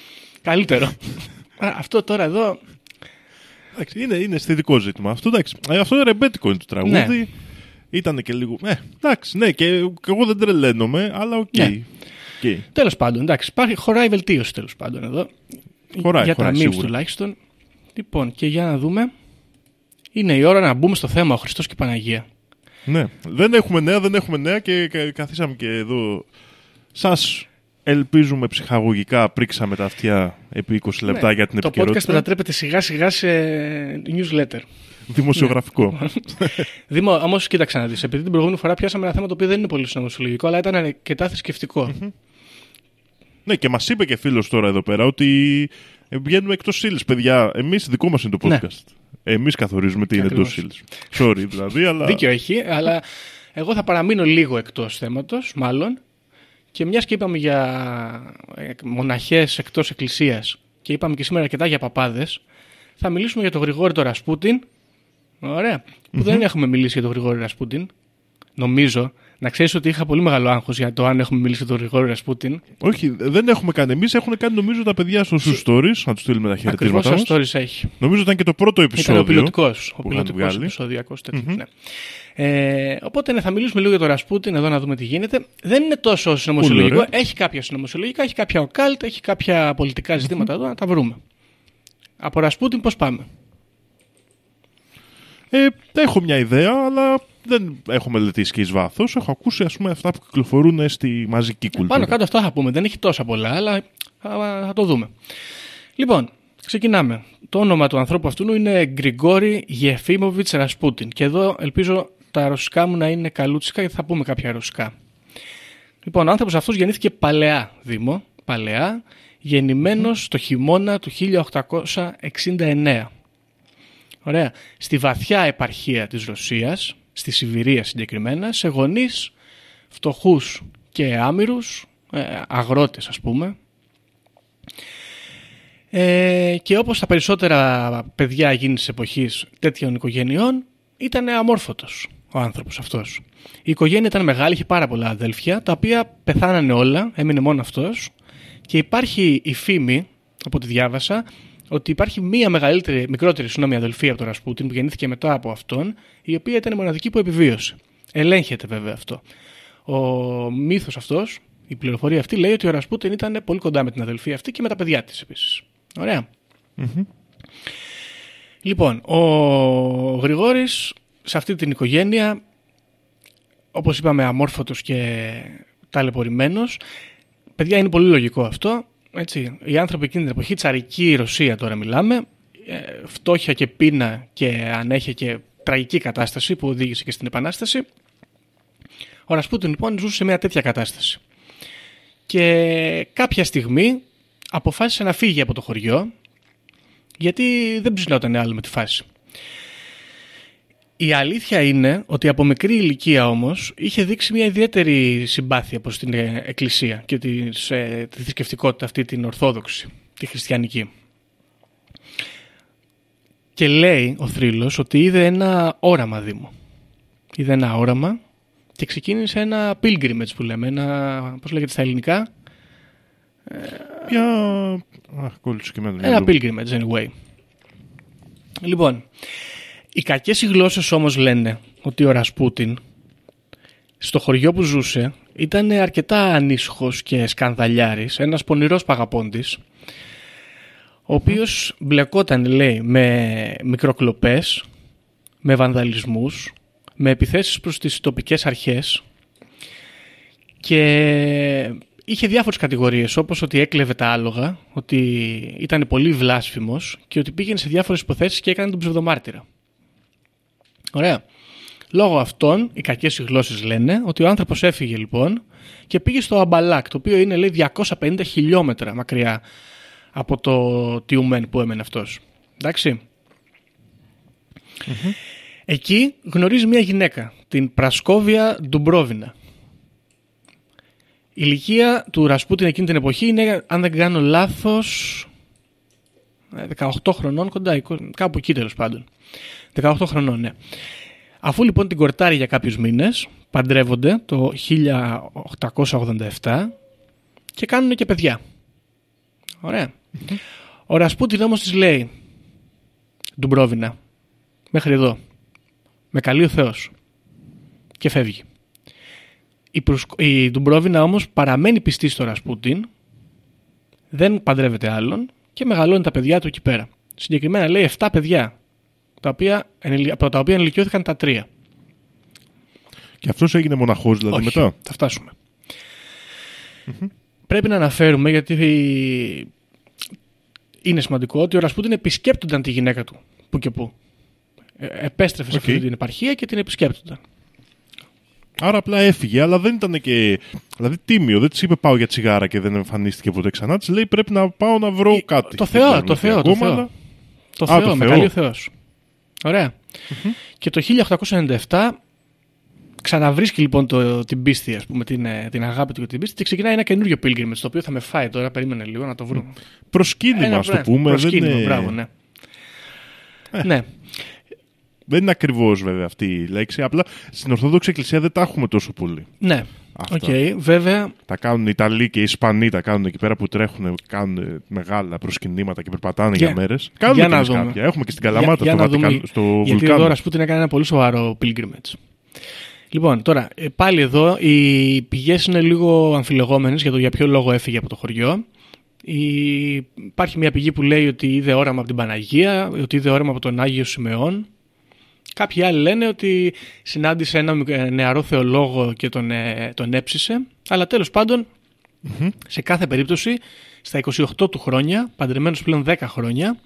Καλύτερο. Α, αυτό τώρα εδώ. Εντάξει, είναι, είναι αισθητικό ζήτημα. Αυτό, εντάξει, ε, αυτό είναι ρεμπέτικο είναι το τραγούδι. Ναι. Ήταν και λίγο. Ε, εντάξει, ναι, και, και εγώ δεν τρελαίνομαι, αλλά οκ. Ναι. Οκ. Τέλος πάντων, εντάξει, υπάρχει, χωράει βελτίωση τέλος πάντων εδώ. Χωράει, για χωράει, τα memes σίγουρα. τουλάχιστον. Λοιπόν, και για να δούμε. Είναι η ώρα να μπούμε στο θέμα ο Χριστός και η Παναγία. Ναι. Δεν έχουμε νέα, δεν έχουμε νέα και κα- καθίσαμε και εδώ. Σας ελπίζουμε ψυχαγωγικά πρίξαμε τα αυτιά επί 20 λεπτά Ναι, για την το podcast επικαιρότητα. μετατρέπεται σιγά σιγά σε newsletter. Δημοσιογραφικό. Δήμο, όμως κοίταξε να δεις. Επειδή την προηγούμενη φορά πιάσαμε ένα θέμα το οποίο δεν είναι πολύ συνωμοσιολογικό, αλλά ήταν αρκετά θρησκευτικό. ναι, και μας είπε και φίλος τώρα εδώ πέρα ότι ε, βγαίνουμε εκτός ύλη, παιδιά. Εμείς δικό μας είναι το Ναι. podcast. Εμείς καθορίζουμε τι είναι εντό Ακριβώς. ύλη. Sorry, δηλαδή, αλλά. Δίκιο έχει, αλλά εγώ θα παραμείνω λίγο εκτός θέματος, μάλλον. Και μιας και είπαμε για μοναχές εκτός εκκλησίας και είπαμε και σήμερα αρκετά για παπάδες, θα μιλήσουμε για τον Γρηγόρη τον Ρασπούτιν. Ωραία. Που δεν έχουμε μιλήσει για τον Γρηγόρη Ρασπούτιν. Νομίζω. Να ξέρεις ότι είχα πολύ μεγάλο άγχος για το αν έχουμε μιλήσει για τον Γρηγόρη Ρασπούτιν. Όχι, δεν έχουμε κάνει εμείς. Έχουν κάνει νομίζω τα παιδιά στο στους stories. Να τους στείλουμε τα Ακριβώς χαιρετίσματα σαν μας. stories έχει. Νομίζω ήταν και το πρώτο Ήταν ο επεισόδιο. πιλωτικός. Ο είχαν πιλωτικός βγάλει. επεισοδιακό ναι. ε, οπότε ναι, θα μιλήσουμε λίγο για το Ρασπούτιν, εδώ να δούμε τι γίνεται. Δεν είναι τόσο συνωμοσιολογικό. ωραία. Έχει κάποια συνωμοσιολογικά, έχει κάποια οκάλτ, έχει κάποια πολιτικά ζητήματα εδώ, να τα βρούμε. Από Ρασπούτιν πώς πάμε; Ε, έχω μια ιδέα, αλλά δεν έχω μελετήσει και εις βάθος. Έχω ακούσει ας πούμε αυτά που κυκλοφορούν στη μαζική κουλτούρα. Πάνω κάτω αυτά θα πούμε. Δεν έχει τόσα πολλά, αλλά θα, θα το δούμε. Λοιπόν, ξεκινάμε. Το όνομα του ανθρώπου αυτού είναι Γκριγκόρη Γεφίμοβιτς Ρασπούτιν. Και εδώ ελπίζω τα ρωσικά μου να είναι καλούτσικα και θα πούμε κάποια ρωσικά. Λοιπόν, ο άνθρωπος αυτός γεννήθηκε παλαιά, Δήμο, παλαιά, γεννημένος το χειμώνα του 1869. Ωραία. Στη βαθιά επαρχία της Ρωσίας, στη Σιβηρία συγκεκριμένα, σε γονείς φτωχούς και άμυρους, ε, αγρότες ας πούμε. Ε, και όπως τα περισσότερα παιδιά γίνης της εποχής τέτοιων οικογενειών, ήταν αμόρφωτος ο άνθρωπος αυτός. Η οικογένεια ήταν μεγάλη, είχε πάρα πολλά αδέλφια, τα οποία πεθάνανε όλα, έμεινε μόνο αυτός και υπάρχει η φήμη, από τη διάβασα, ότι υπάρχει μία μεγαλύτερη, μικρότερη συγγνώμη, αδελφή από τον Ρασπούτιν που γεννήθηκε μετά από αυτόν, η οποία ήταν η μοναδική που επιβίωσε. Ελέγχεται βέβαια αυτό. Ο μύθος αυτός, η πληροφορία αυτή λέει ότι ο Ρασπούτιν ήταν πολύ κοντά με την αδελφή αυτή και με τα παιδιά της επίσης. Ωραία. Λοιπόν, ο Γρηγόρης σε αυτή την οικογένεια, όπως είπαμε αμόρφωτος και ταλαιπωρημένος, παιδιά είναι πολύ λογικό αυτό, έτσι, οι άνθρωποι εκείνη την εποχή, τσαρική Ρωσία τώρα μιλάμε, ε, φτώχεια και πείνα και ανέχεια και τραγική κατάσταση που οδήγησε και στην Επανάσταση. Ο Ρασπούτιν λοιπόν ζούσε σε μια τέτοια κατάσταση. Και κάποια στιγμή αποφάσισε να φύγει από το χωριό γιατί δεν ψηλόταν άλλο με τη φάση. Η αλήθεια είναι ότι από μικρή ηλικία όμως είχε δείξει μια ιδιαίτερη συμπάθεια προς την ε, εκκλησία και τη, σε, τη θρησκευτικότητα αυτή την ορθόδοξη, τη χριστιανική. Και λέει ο θρύλος ότι είδε ένα όραμα Δήμο. Είδε ένα όραμα και ξεκίνησε ένα pilgrimage που λέμε, ένα, πώς λέγεται στα ελληνικά, Μια... Αχ, κόλλησε και εμένα. ένα pilgrimage anyway. Λοιπόν, οι κακές οι γλώσσες όμως λένε ότι ο Ρασπούτιν στο χωριό που ζούσε ήταν αρκετά ανήσυχος και σκανδαλιάρης, ένας πονηρός παγαπώντης, ο οποίος μπλεκόταν, λέει, με μικροκλοπές, με βανδαλισμούς, με επιθέσεις προς τις τοπικές αρχές και είχε διάφορες κατηγορίες όπως ότι έκλεβε τα άλογα, ότι ήταν πολύ βλάσφημος και ότι πήγαινε σε διάφορες υποθέσεις και έκανε τον ψευδομάρτυρα. Ωραία. Λόγω αυτών, οι κακές γλώσσες λένε ότι ο άνθρωπος έφυγε λοιπόν και πήγε στο Αμπαλάκ, το οποίο είναι λέει 250 χιλιόμετρα μακριά από το Τιουμέν που έμενε αυτός. Εντάξει. Εκεί γνωρίζει μια γυναίκα, την Πρασκόβια Ντουμπρόβινα. Η ηλικία του Ρασπούτιν εκείνη την εποχή είναι, αν δεν κάνω λάθος, 18 χρονών κοντά, 20, κάπου εκεί τέλος πάντων. 18 χρονών, ναι. Αφού λοιπόν την κορτάρει για κάποιους μήνες, παντρεύονται το 1887 και κάνουν και παιδιά. Ωραία. Ο Ρασπούτιν όμως της λέει Ντουμπρόβινα, μέχρι εδώ. Με καλεί ο Θεός. Και φεύγει. Η, Προυσκ... η Ντουμπρόβινα όμως παραμένει πιστή στο Ρασπούτιν, δεν παντρεύεται άλλον και μεγαλώνει τα παιδιά του εκεί πέρα. Συγκεκριμένα λέει 7 παιδιά, τα οποία, από τα οποία ενηλικιώθηκαν τα τρία. Και αυτός έγινε μοναχός δηλαδή Όχι, μετά; θα φτασουμε Πρέπει να αναφέρουμε γιατί είναι σημαντικό ότι ο Ρασπούτιν επισκέπτονταν τη γυναίκα του που και που. Ε, Επέστρεφε σε Οκ. αυτή την επαρχία και την επισκέπτονταν. Άρα απλά έφυγε, αλλά δεν ήταν και. Δηλαδή τίμιο. Δεν της είπε πάω για τσιγάρα και δεν εμφανίστηκε ποτέ ξανά. Της λέει πρέπει να πάω να βρω Ε, κάτι. το Δεν Θεό, ξέρουμε το τι Θεό, το ακόμα, Θεό. αλλά- Το Α, Θεό, το με Θεό. καλεί ο Θεός. Ωραία. Και το 1897 ξαναβρίσκει λοιπόν το, την πίστη, ας πούμε, την, ε, την αγάπη του και την πίστη και ξεκινάει ένα καινούριο pilgrimage, το οποίο θα με φάει τώρα, περίμενε λίγο να το βρούμε. Προσκύνημα, Ένα ας το μπρε- πούμε. Δεν προσκύνημα, είναι, μπράβο, ναι. Ναι, δεν είναι ακριβώς βέβαια αυτή η λέξη. Απλά στην Ορθόδοξη Εκκλησία δεν τα έχουμε τόσο πολύ. ναι. Αυτά. Οκ, βέβαια, Τα κάνουν οι Ιταλοί και οι Ισπανοί, τα κάνουν εκεί πέρα που τρέχουν, κάνουν μεγάλα προσκυνήματα και περπατάνε Για- για, μέρες. Κάνουν για και να εμείς δούμε. κάποια. Έχουμε και στην Καλαμάτα, για στο, να δούμε, Βατικάν, στο γιατί Βουλκάνο. εδώ ο Ρασπούτιν έκανε ένα πολύ σοβαρό pilgrimage. Λοιπόν, τώρα, ε, πάλι εδώ οι πηγές είναι λίγο αμφιλεγόμενες για το για ποιο λόγο έφυγε από το χωριό. Η... Υπάρχει μια πηγή που λέει ότι είδε όραμα από την Παναγία, ότι είδε όραμα από τον Άγιο Σιμεών. Κάποιοι άλλοι λένε ότι συνάντησε ένα μικ- ε, νεαρό θεολόγο και τον, ε, τον έψησε. Αλλά τέλος πάντων, σε κάθε περίπτωση, στα 28 του χρόνια, παντρεμένος πλέον 10 χρόνια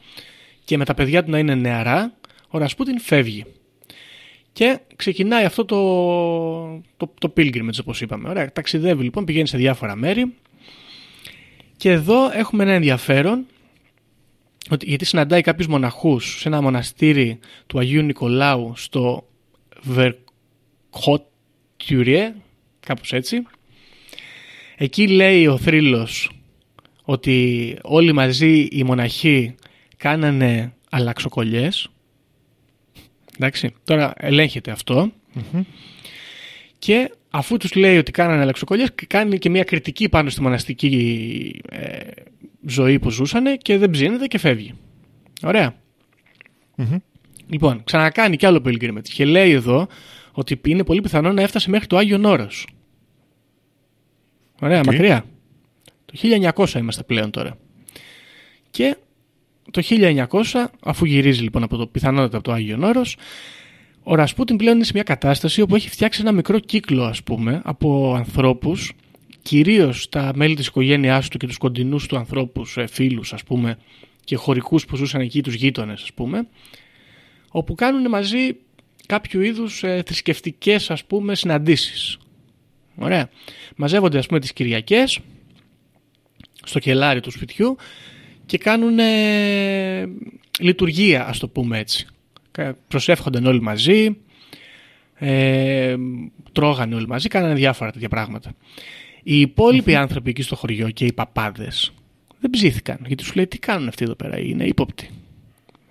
και με τα παιδιά του να είναι νεαρά, ο Ρασπούτιν φεύγει. Και ξεκινάει αυτό το, το, το pilgrimage όπως είπαμε. Ωραία, ταξιδεύει λοιπόν, πηγαίνει σε διάφορα μέρη. Και εδώ έχουμε ένα ενδιαφέρον ότι, γιατί συναντάει κάποιους μοναχούς σε ένα μοναστήρι του Αγίου Νικολάου στο Βερκότιουριέ, κάπως έτσι. Εκεί λέει ο θρύλος ότι όλοι μαζί οι μοναχοί κάνανε αλλαξοκολλιές. Εντάξει, τώρα ελέγχεται αυτό. Και αφού τους λέει ότι κάνανε αλλαξοκωλιές, κάνει και μια κριτική πάνω στη μοναστική ε, ζωή που ζούσανε και δεν ψήνεται και φεύγει. Ωραία. Λοιπόν, ξανακάνει κι άλλο pilgrimage και λέει εδώ ότι είναι πολύ πιθανό να έφτασε μέχρι το Άγιο Όρος. Ωραία, Οκ. μακριά. Το 1900 είμαστε πλέον τώρα. Και το 1900, αφού γυρίζει λοιπόν από το πιθανότητα από το Άγιο Όρος, ο Ρασπούτιν πλέον είναι σε μια κατάσταση όπου έχει φτιάξει ένα μικρό κύκλο, ας πούμε, από ανθρώπους, κυρίως τα μέλη της οικογένειάς του και τους κοντινούς του ανθρώπους, ε, φίλους, ας πούμε, και χωρικούς που ζούσαν εκεί, τους γείτονες, ας πούμε, όπου κάνουν μαζί κάποιο είδους ε, θρησκευτικές, ας πούμε, συναντήσεις. Ωραία. Μαζεύονται, ας πούμε, τις Κυριακές, στο κελάρι του σπιτιού και κάνουν ε, λειτουργία, ας το πούμε έτσι. Κα- Προσεύχονταν όλοι μαζί, ε, τρώγανε όλοι μαζί, κάνανε διάφορα τέτοια πράγματα. Οι υπόλοιποι άνθρωποι εκεί στο χωριό και οι παπάδες δεν ψήθηκαν, γιατί σου λέει τι κάνουν αυτοί εδώ πέρα, είναι ύποπτοι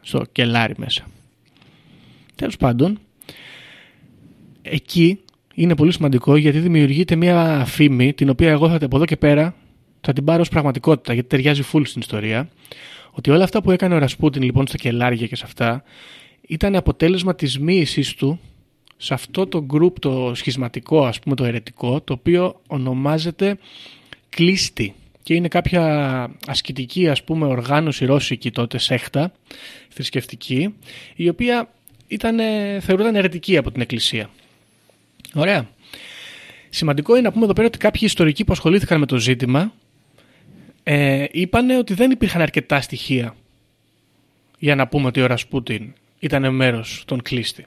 στο κελάρι μέσα. Τέλος πάντων, εκεί είναι πολύ σημαντικό γιατί δημιουργείται μια φήμη την οποία εγώ θα από εδώ και πέρα θα την πάρω ως πραγματικότητα γιατί ταιριάζει full στην ιστορία ότι όλα αυτά που έκανε ο Ρασπούτιν λοιπόν στα κελάρια και σε αυτά ήταν αποτέλεσμα της μοίησης του σε αυτό το group το σχισματικό ας πούμε το αιρετικό το οποίο ονομάζεται κλίστη και είναι κάποια ασκητική ας πούμε οργάνωση ρώσικη τότε σέχτα θρησκευτική η οποία ήταν, θεωρούταν αιρετική από την εκκλησία. Ωραία. Σημαντικό είναι να πούμε εδώ πέρα ότι κάποιοι ιστορικοί που ασχολήθηκαν με το ζήτημα ε, είπαν ότι δεν υπήρχαν αρκετά στοιχεία για να πούμε ότι ο Ρασπούτιν ήταν μέρος των κλείστη.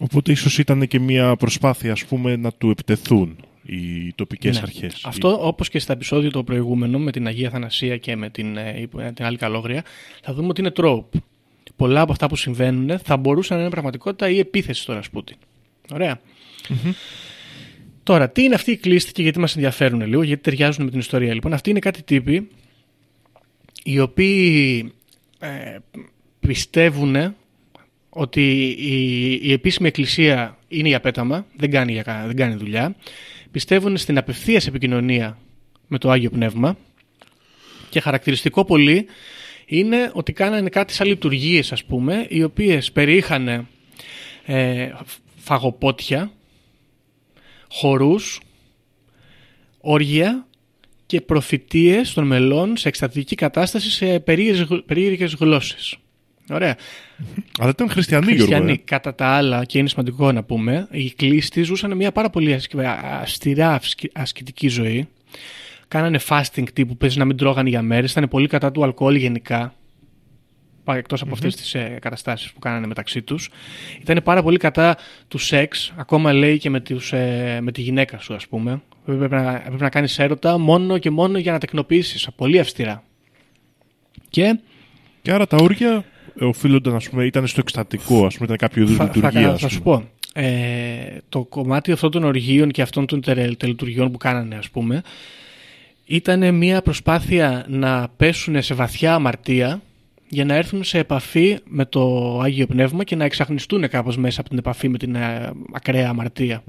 Οπότε ίσως ήταν και μια προσπάθεια ας πούμε να του επιτεθούν οι τοπικές Ναι. αρχές. Αυτό όπως και στα επεισόδια το προηγούμενο με την Αγία Θανασία και με την, ε, την άλλη καλόγρια θα δούμε ότι είναι τρόπ. Πολλά από αυτά που συμβαίνουν θα μπορούσαν να είναι πραγματικότητα ή επίθεση στο Ρασπούτιν. Ωραία. Τώρα, τι είναι αυτοί οι κλείστοι και γιατί μας ενδιαφέρουν λίγο, γιατί ταιριάζουν με την ιστορία. Λοιπόν, αυτοί είναι κάτι τύποι οι οποίοι ε, πιστεύουν ότι η, η επίσημη εκκλησία είναι η απέταμα, δεν κάνει, για κα- δεν κάνει δουλειά. Πιστεύουν στην απευθείας επικοινωνία με το Άγιο Πνεύμα και χαρακτηριστικό πολύ είναι ότι κάνανε κάτι σαν λειτουργίες ας πούμε οι οποίες περιείχαν ε, φαγοπότια, χορούς, όργια και προφητείες των μελών σε εκστατική κατάσταση σε περίεργες, γλ- περίεργες γλώσσες. Ωραία. Αλλά ήταν χριστιανοί, Γιώργο. Χριστιανοί, ε. κατά τα άλλα, και είναι σημαντικό να πούμε, οι κλείστοι ζούσαν μια πάρα πολύ ασκ- αυστηρά αυσκη- ασκητική ζωή. Κάνανε fasting τύπου, παίζει να μην τρώγανε για μέρες, ήταν πολύ κατά του αλκοόλ γενικά. Εκτός από αυτές τις ε, καταστάσεις που κάνανε μεταξύ τους. Ήταν πάρα πολύ κατά του σεξ, ακόμα λέει και με, τους, ε, με τη γυναίκα σου, ας πούμε. Πρέπει να, πρέπει να κάνεις έρωτα μόνο και μόνο για να τεκνοποιήσεις. Πολύ αυστηρά. Και Και άρα τα όργια ε, οφείλονταν, ας πούμε, ήταν στο εκστατικό, ας πούμε, ήταν κάποιο είδους θα, θα, λειτουργία. θα, ας θα σου πούμε. πω. Ε, το κομμάτι αυτών των οργείων και αυτών των τερε- τελετουργιών που κάνανε ας πούμε ήταν μια προσπάθεια να πέσουν σε βαθιά αμαρτία για να έρθουν σε επαφή με το Άγιο Πνεύμα και να εξαχνιστούν κάπως μέσα από την επαφή με την ε, ακραία αμαρτία.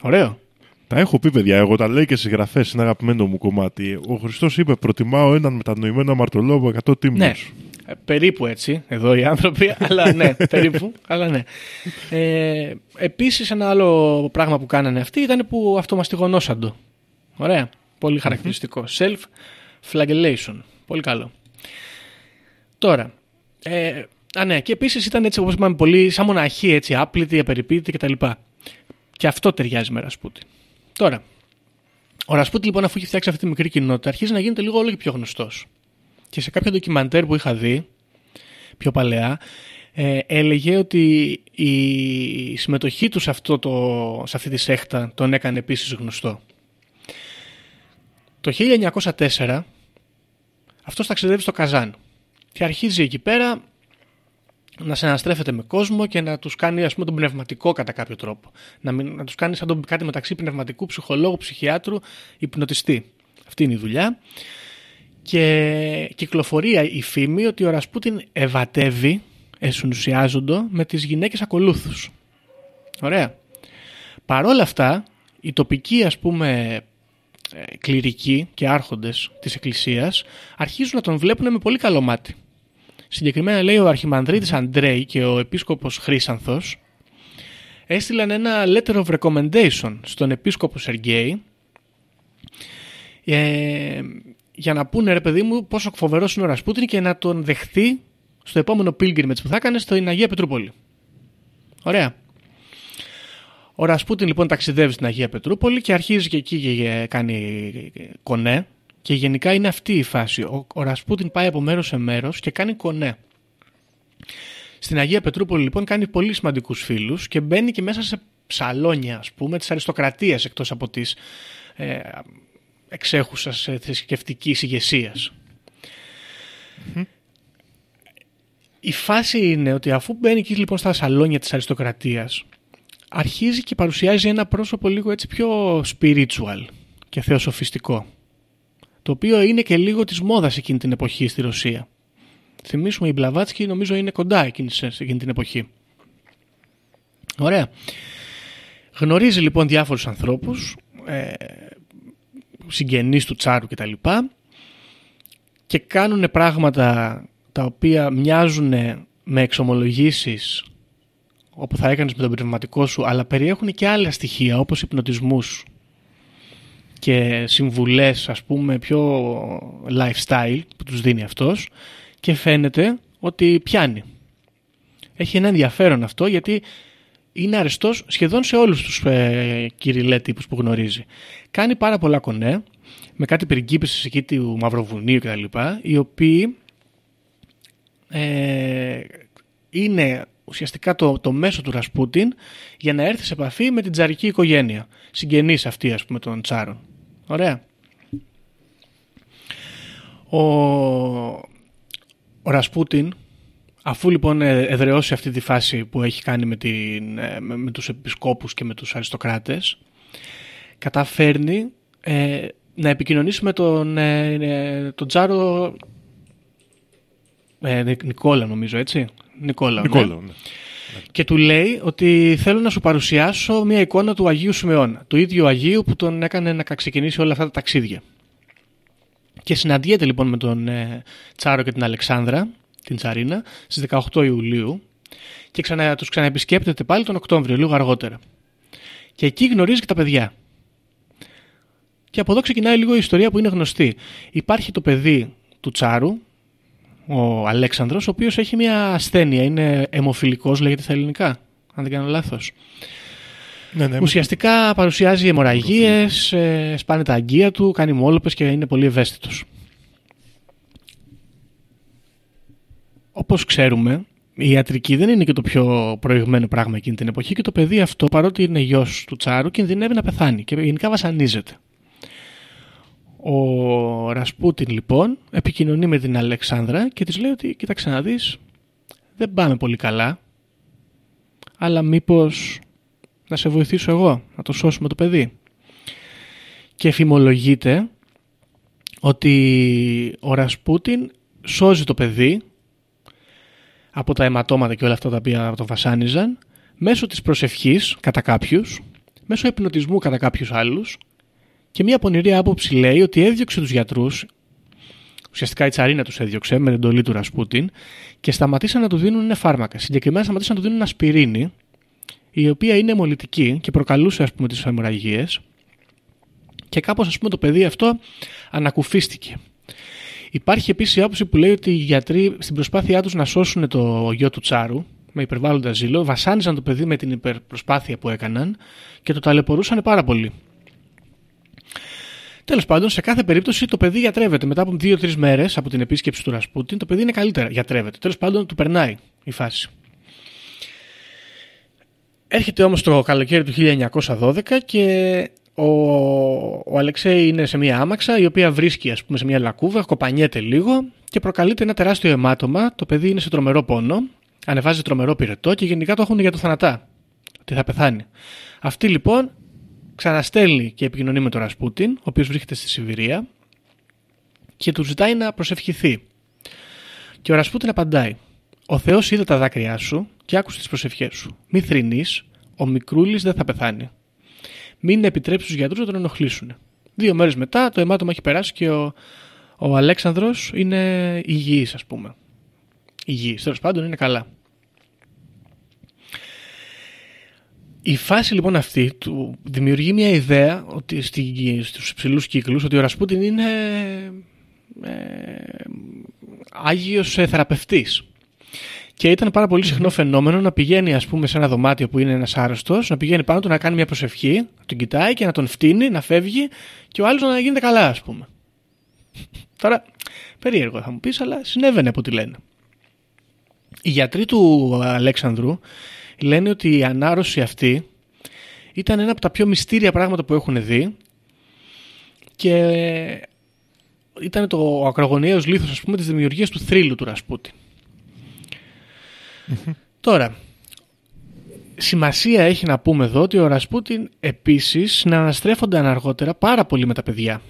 Ωραίο. Τα έχω πει, παιδιά. Εγώ τα λέει και στις γραφές. Είναι αγαπημένο μου κομμάτι. Ο Χριστός είπε: Προτιμάω έναν μετανοημένο αμαρτωλό από 100 τίμου. Ναι. Ε, περίπου έτσι, εδώ οι άνθρωποι, αλλά ναι, περίπου, αλλά ναι. Ε, επίσης ένα άλλο πράγμα που κάνανε αυτοί ήταν που αυτομαστιγωνόσαν το. Ωραία, πολύ χαρακτηριστικό. Self-flagellation, πολύ καλό. Τώρα, ε, Α, ναι, και επίσης ήταν έτσι όπως είπαμε πολύ σαν μοναχή, έτσι, άπλητη, απεριποίητη κτλ. Και αυτό ταιριάζει με Ρασπούτιν. Τώρα, ο Ρασπούτιν λοιπόν, αφού έχει φτιάξει αυτή τη μικρή κοινότητα, αρχίζει να γίνεται λίγο όλο και πιο γνωστός. Και σε κάποιο ντοκιμαντέρ που είχα δει πιο παλαιά, ε, έλεγε ότι η συμμετοχή τους σε, αυτό το, σε αυτή τη σέχτα τον έκανε επίσης γνωστό. Το 1904 αυτός ταξιδεύει στο Καζάν και αρχίζει εκεί πέρα να συναστρέφεται με κόσμο και να τους κάνει ας πούμε τον πνευματικό κατά κάποιο τρόπο. Να, μην, να τους κάνει σαν τον, κάτι μεταξύ πνευματικού, ψυχολόγου, ψυχιάτρου, υπνοτιστή. Αυτή είναι η δουλειά. Και κυκλοφορεί η φήμη ότι ο Ρασπούτιν ευατεύει εσυνουσιάζοντο με τις γυναίκες ακολούθους. Ωραία. Παρόλα αυτά, οι τοπικοί ας πούμε ε, κληρικοί και άρχοντες της εκκλησίας αρχίζουν να τον βλέπουν με πολύ καλό μάτι. Συγκεκριμένα λέει ο Αρχιμανδρίτης Αντρέη και ο επίσκοπος Χρήσανθος έστειλαν ένα letter of recommendation στον επίσκοπο Σεργέη ε, για να πούνε ρε παιδί μου πόσο φοβερός είναι ο Ρασπούτιν και να τον δεχθεί στο επόμενο pilgrimage που θα έκανε στην Αγία Πετρούπολη. Ωραία. Ο Ρασπούτιν λοιπόν ταξιδεύει στην Αγία Πετρούπολη και αρχίζει και εκεί και κάνει κονέ. Και γενικά είναι αυτή η φάση. Ο, ο Ρασπούτιν πάει από μέρος σε μέρος και κάνει κονέ. Στην Αγία Πετρούπολη λοιπόν κάνει πολύ σημαντικούς φίλους και μπαίνει και μέσα σε ψαλόνια ας πούμε της αριστοκρατίας εκτός από τη ε, εξέχουσας ε, θρησκευτικής ηγεσίας. Η φάση είναι ότι αφού μπαίνει εκεί λοιπόν στα σαλόνια της αριστοκρατίας αρχίζει και παρουσιάζει ένα πρόσωπο λίγο έτσι πιο spiritual και θεοσοφιστικό το οποίο είναι και λίγο της μόδας εκείνη την εποχή στη Ρωσία. Θυμίσουμε η Μπλαβάτσκι νομίζω είναι κοντά εκείνης, σε εκείνη την εποχή. Ωραία. Γνωρίζει λοιπόν διάφορους ανθρώπους, ε, συγγενείς του Τσάρου κτλ. Και, και κάνουν πράγματα τα οποία μοιάζουν με εξομολογήσεις όπου θα έκανες με τον πνευματικό σου αλλά περιέχουν και άλλα στοιχεία όπως υπνοτισμούς και συμβουλές ας πούμε πιο lifestyle που τους δίνει αυτός και φαίνεται ότι πιάνει. Έχει ένα ενδιαφέρον αυτό γιατί είναι αρεστός σχεδόν σε όλους τους ε, κυριλέ τύπους που γνωρίζει. Κάνει πάρα πολλά κονέ με κάτι πριγκίπισες εκεί του Μαυροβουνίου κτλ. οι οποίοι ε, είναι ουσιαστικά το, το μέσο του Ρασπούτιν για να έρθει σε επαφή με την τσαρική οικογένεια. Συγγενής αυτή ας πούμε των τσάρων. Ωραία. Ο, ο Ρασπούτιν αφού λοιπόν ε, εδραιώσει αυτή τη φάση που έχει κάνει με, την, ε, με, με τους επισκόπους και με τους αριστοκράτες καταφέρνει ε, να επικοινωνήσει με τον, ε, τον Τσάρο ε, Νικόλα νομίζω έτσι; Νικόλα. Νικόλα, ναι. ναι. Και του λέει ότι θέλω να σου παρουσιάσω μια εικόνα του Αγίου Σιμεώνα. Του ίδιου Αγίου που τον έκανε να ξεκινήσει όλα αυτά τα ταξίδια. Και συναντιέται λοιπόν με τον ε, Τσάρο και την Αλεξάνδρα, την Τσαρίνα, στις 18 Ιουλίου και ξανα, τους ξαναεπισκέπτεται πάλι τον Οκτώβριο, λίγο αργότερα. Και εκεί γνωρίζει και τα παιδιά. Και από εδώ ξεκινάει λίγο η ιστορία που είναι γνωστή. Υπάρχει το παιδί του Τσάρου, ο Αλέξανδρος, ο οποίος έχει μια ασθένεια, είναι αιμοφιλικός, λέγεται στα ελληνικά, αν δεν κάνω λάθος. Ναι, ναι, Ουσιαστικά παρουσιάζει αιμορραγίες, ε, σπάνε τα αγκία του, κάνει μόλοπες και είναι πολύ ευαίσθητος. Όπως ξέρουμε, η ιατρική δεν είναι και το πιο προηγμένο πράγμα εκείνη την εποχή και το παιδί αυτό, παρότι είναι γιος του Τσάρου, κινδυνεύει να πεθάνει και γενικά βασανίζεται. Ο Ρασπούτιν λοιπόν επικοινωνεί με την Αλεξάνδρα και της λέει ότι κοίταξε να δεις δεν πάμε πολύ καλά αλλά μήπως να σε βοηθήσω εγώ να το σώσουμε το παιδί. Και εφημολογείται ότι ο Ρασπούτιν σώζει το παιδί από τα αιματώματα και όλα αυτά τα οποία τον βασάνιζαν μέσω της προσευχής κατά κάποιους, μέσω υπνοτισμού κατά κάποιους άλλους και μια πονηρή άποψη λέει ότι έδιωξε τους γιατρούς, ουσιαστικά η Τσαρίνα τους έδιωξε με την εντολή του Ρασπούτιν και σταματήσαν να του δίνουν φάρμακα. Συγκεκριμένα σταματήσαν να του δίνουν ασπιρίνη, η οποία είναι αιμολυτική και προκαλούσε ας πούμε τις αιμορραγίες και κάπως ας πούμε το παιδί αυτό ανακουφίστηκε. Υπάρχει επίσης η άποψη που λέει ότι οι γιατροί στην προσπάθειά τους να σώσουν το γιο του Τσάρου, με υπερβάλλοντα ζήλο, βασάνιζαν το παιδί με την υπερπροσπάθεια που έκαναν και το ταλαιπωρούσαν πάρα πολύ. Τέλος πάντων, σε κάθε περίπτωση το παιδί γιατρεύεται. Μετά από 2-3 μέρες από την επίσκεψη του Ρασπούτιν, το παιδί είναι καλύτερα. Γιατρεύεται. Τέλος πάντων, του περνάει η φάση. Έρχεται όμως το καλοκαίρι του 1912 και ο, ο Αλεξέη είναι σε μια άμαξα η οποία βρίσκει ας πούμε σε μια λακκούβα, κοπανιέται λίγο και προκαλείται ένα τεράστιο αιμάτωμα. Το παιδί είναι σε τρομερό πόνο, ανεβάζει τρομερό πυρετό και γενικά το έχουν για το θανατά, ότι θα πεθάνει. Αυτή λοιπόν ξαναστέλνει και επικοινωνεί με τον Ρασπούτιν, ο οποίος βρίσκεται στη Σιβηρία και του ζητάει να προσευχηθεί. Και ο Ρασπούτιν απαντάει «Ο Θεός είδε τα δάκρυά σου και άκουσε τις προσευχές σου. Μη θρυνείς, ο μικρούλης δεν θα πεθάνει. Μην επιτρέψει στους γιατρούς να τον ενοχλήσουν». Δύο μέρες μετά το αιμάτωμα έχει περάσει και ο, ο Αλέξανδρος είναι υγιής ας πούμε. Υγιής, τέλος πάντων είναι καλά. Η φάση λοιπόν αυτή του δημιουργεί μια ιδέα ότι στη, στους υψηλούς κύκλους ότι ο Ρασπούτιν είναι ε, άγιος ε, θεραπευτής. Και ήταν πάρα πολύ συχνό φαινόμενο να πηγαίνει ας πούμε σε ένα δωμάτιο που είναι ένας άρρωστος, να πηγαίνει πάνω του να κάνει μια προσευχή, να τον κοιτάει και να τον φτύνει, να φεύγει και ο άλλος να γίνεται καλά ας πούμε. Τώρα περίεργο θα μου πεις αλλά συνέβαινε από ό,τι λένε. Οι γιατροί του Αλέξανδρου λένε ότι η ανάρρωση αυτή ήταν ένα από τα πιο μυστήρια πράγματα που έχουν δει και ήταν το ακρογωνιαίος λίθος ας πούμε της δημιουργίας του θρύλου του Ρασπούτη. Τώρα, σημασία έχει να πούμε εδώ ότι ο Ρασπούτιν επίσης συναναστρέφονταν αργότερα πάρα πολύ με τα παιδιά.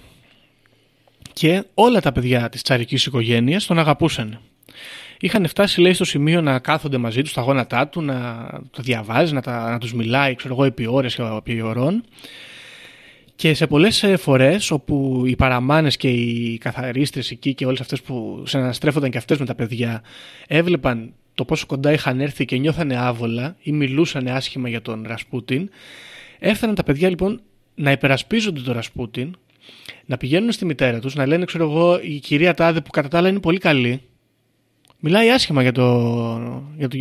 Και όλα τα παιδιά της τσαρικής οικογένειας τον αγαπούσαν. Είχαν φτάσει λέει στο σημείο να κάθονται μαζί τους στα γόνατά του, να το διαβάζει, να, τα, να τους μιλάει ξέρω εγώ επί ώρες και επί ωρών. Και σε πολλές ε, φορές όπου οι παραμάνες και οι καθαρίστρες εκεί και όλες αυτές που συναναστρέφονταν και αυτές με τα παιδιά έβλεπαν το πόσο κοντά είχαν έρθει και νιώθανε άβολα ή μιλούσαν άσχημα για τον Ρασπούτιν έφταναν τα παιδιά λοιπόν να υπερασπίζονται τον Ρασπούτιν να πηγαίνουν στη μητέρα τους να λένε ξέρω εγώ η κυρία Τάδε που κατά τα άλλα είναι πολύ καλή μιλάει άσχημα για το, για το,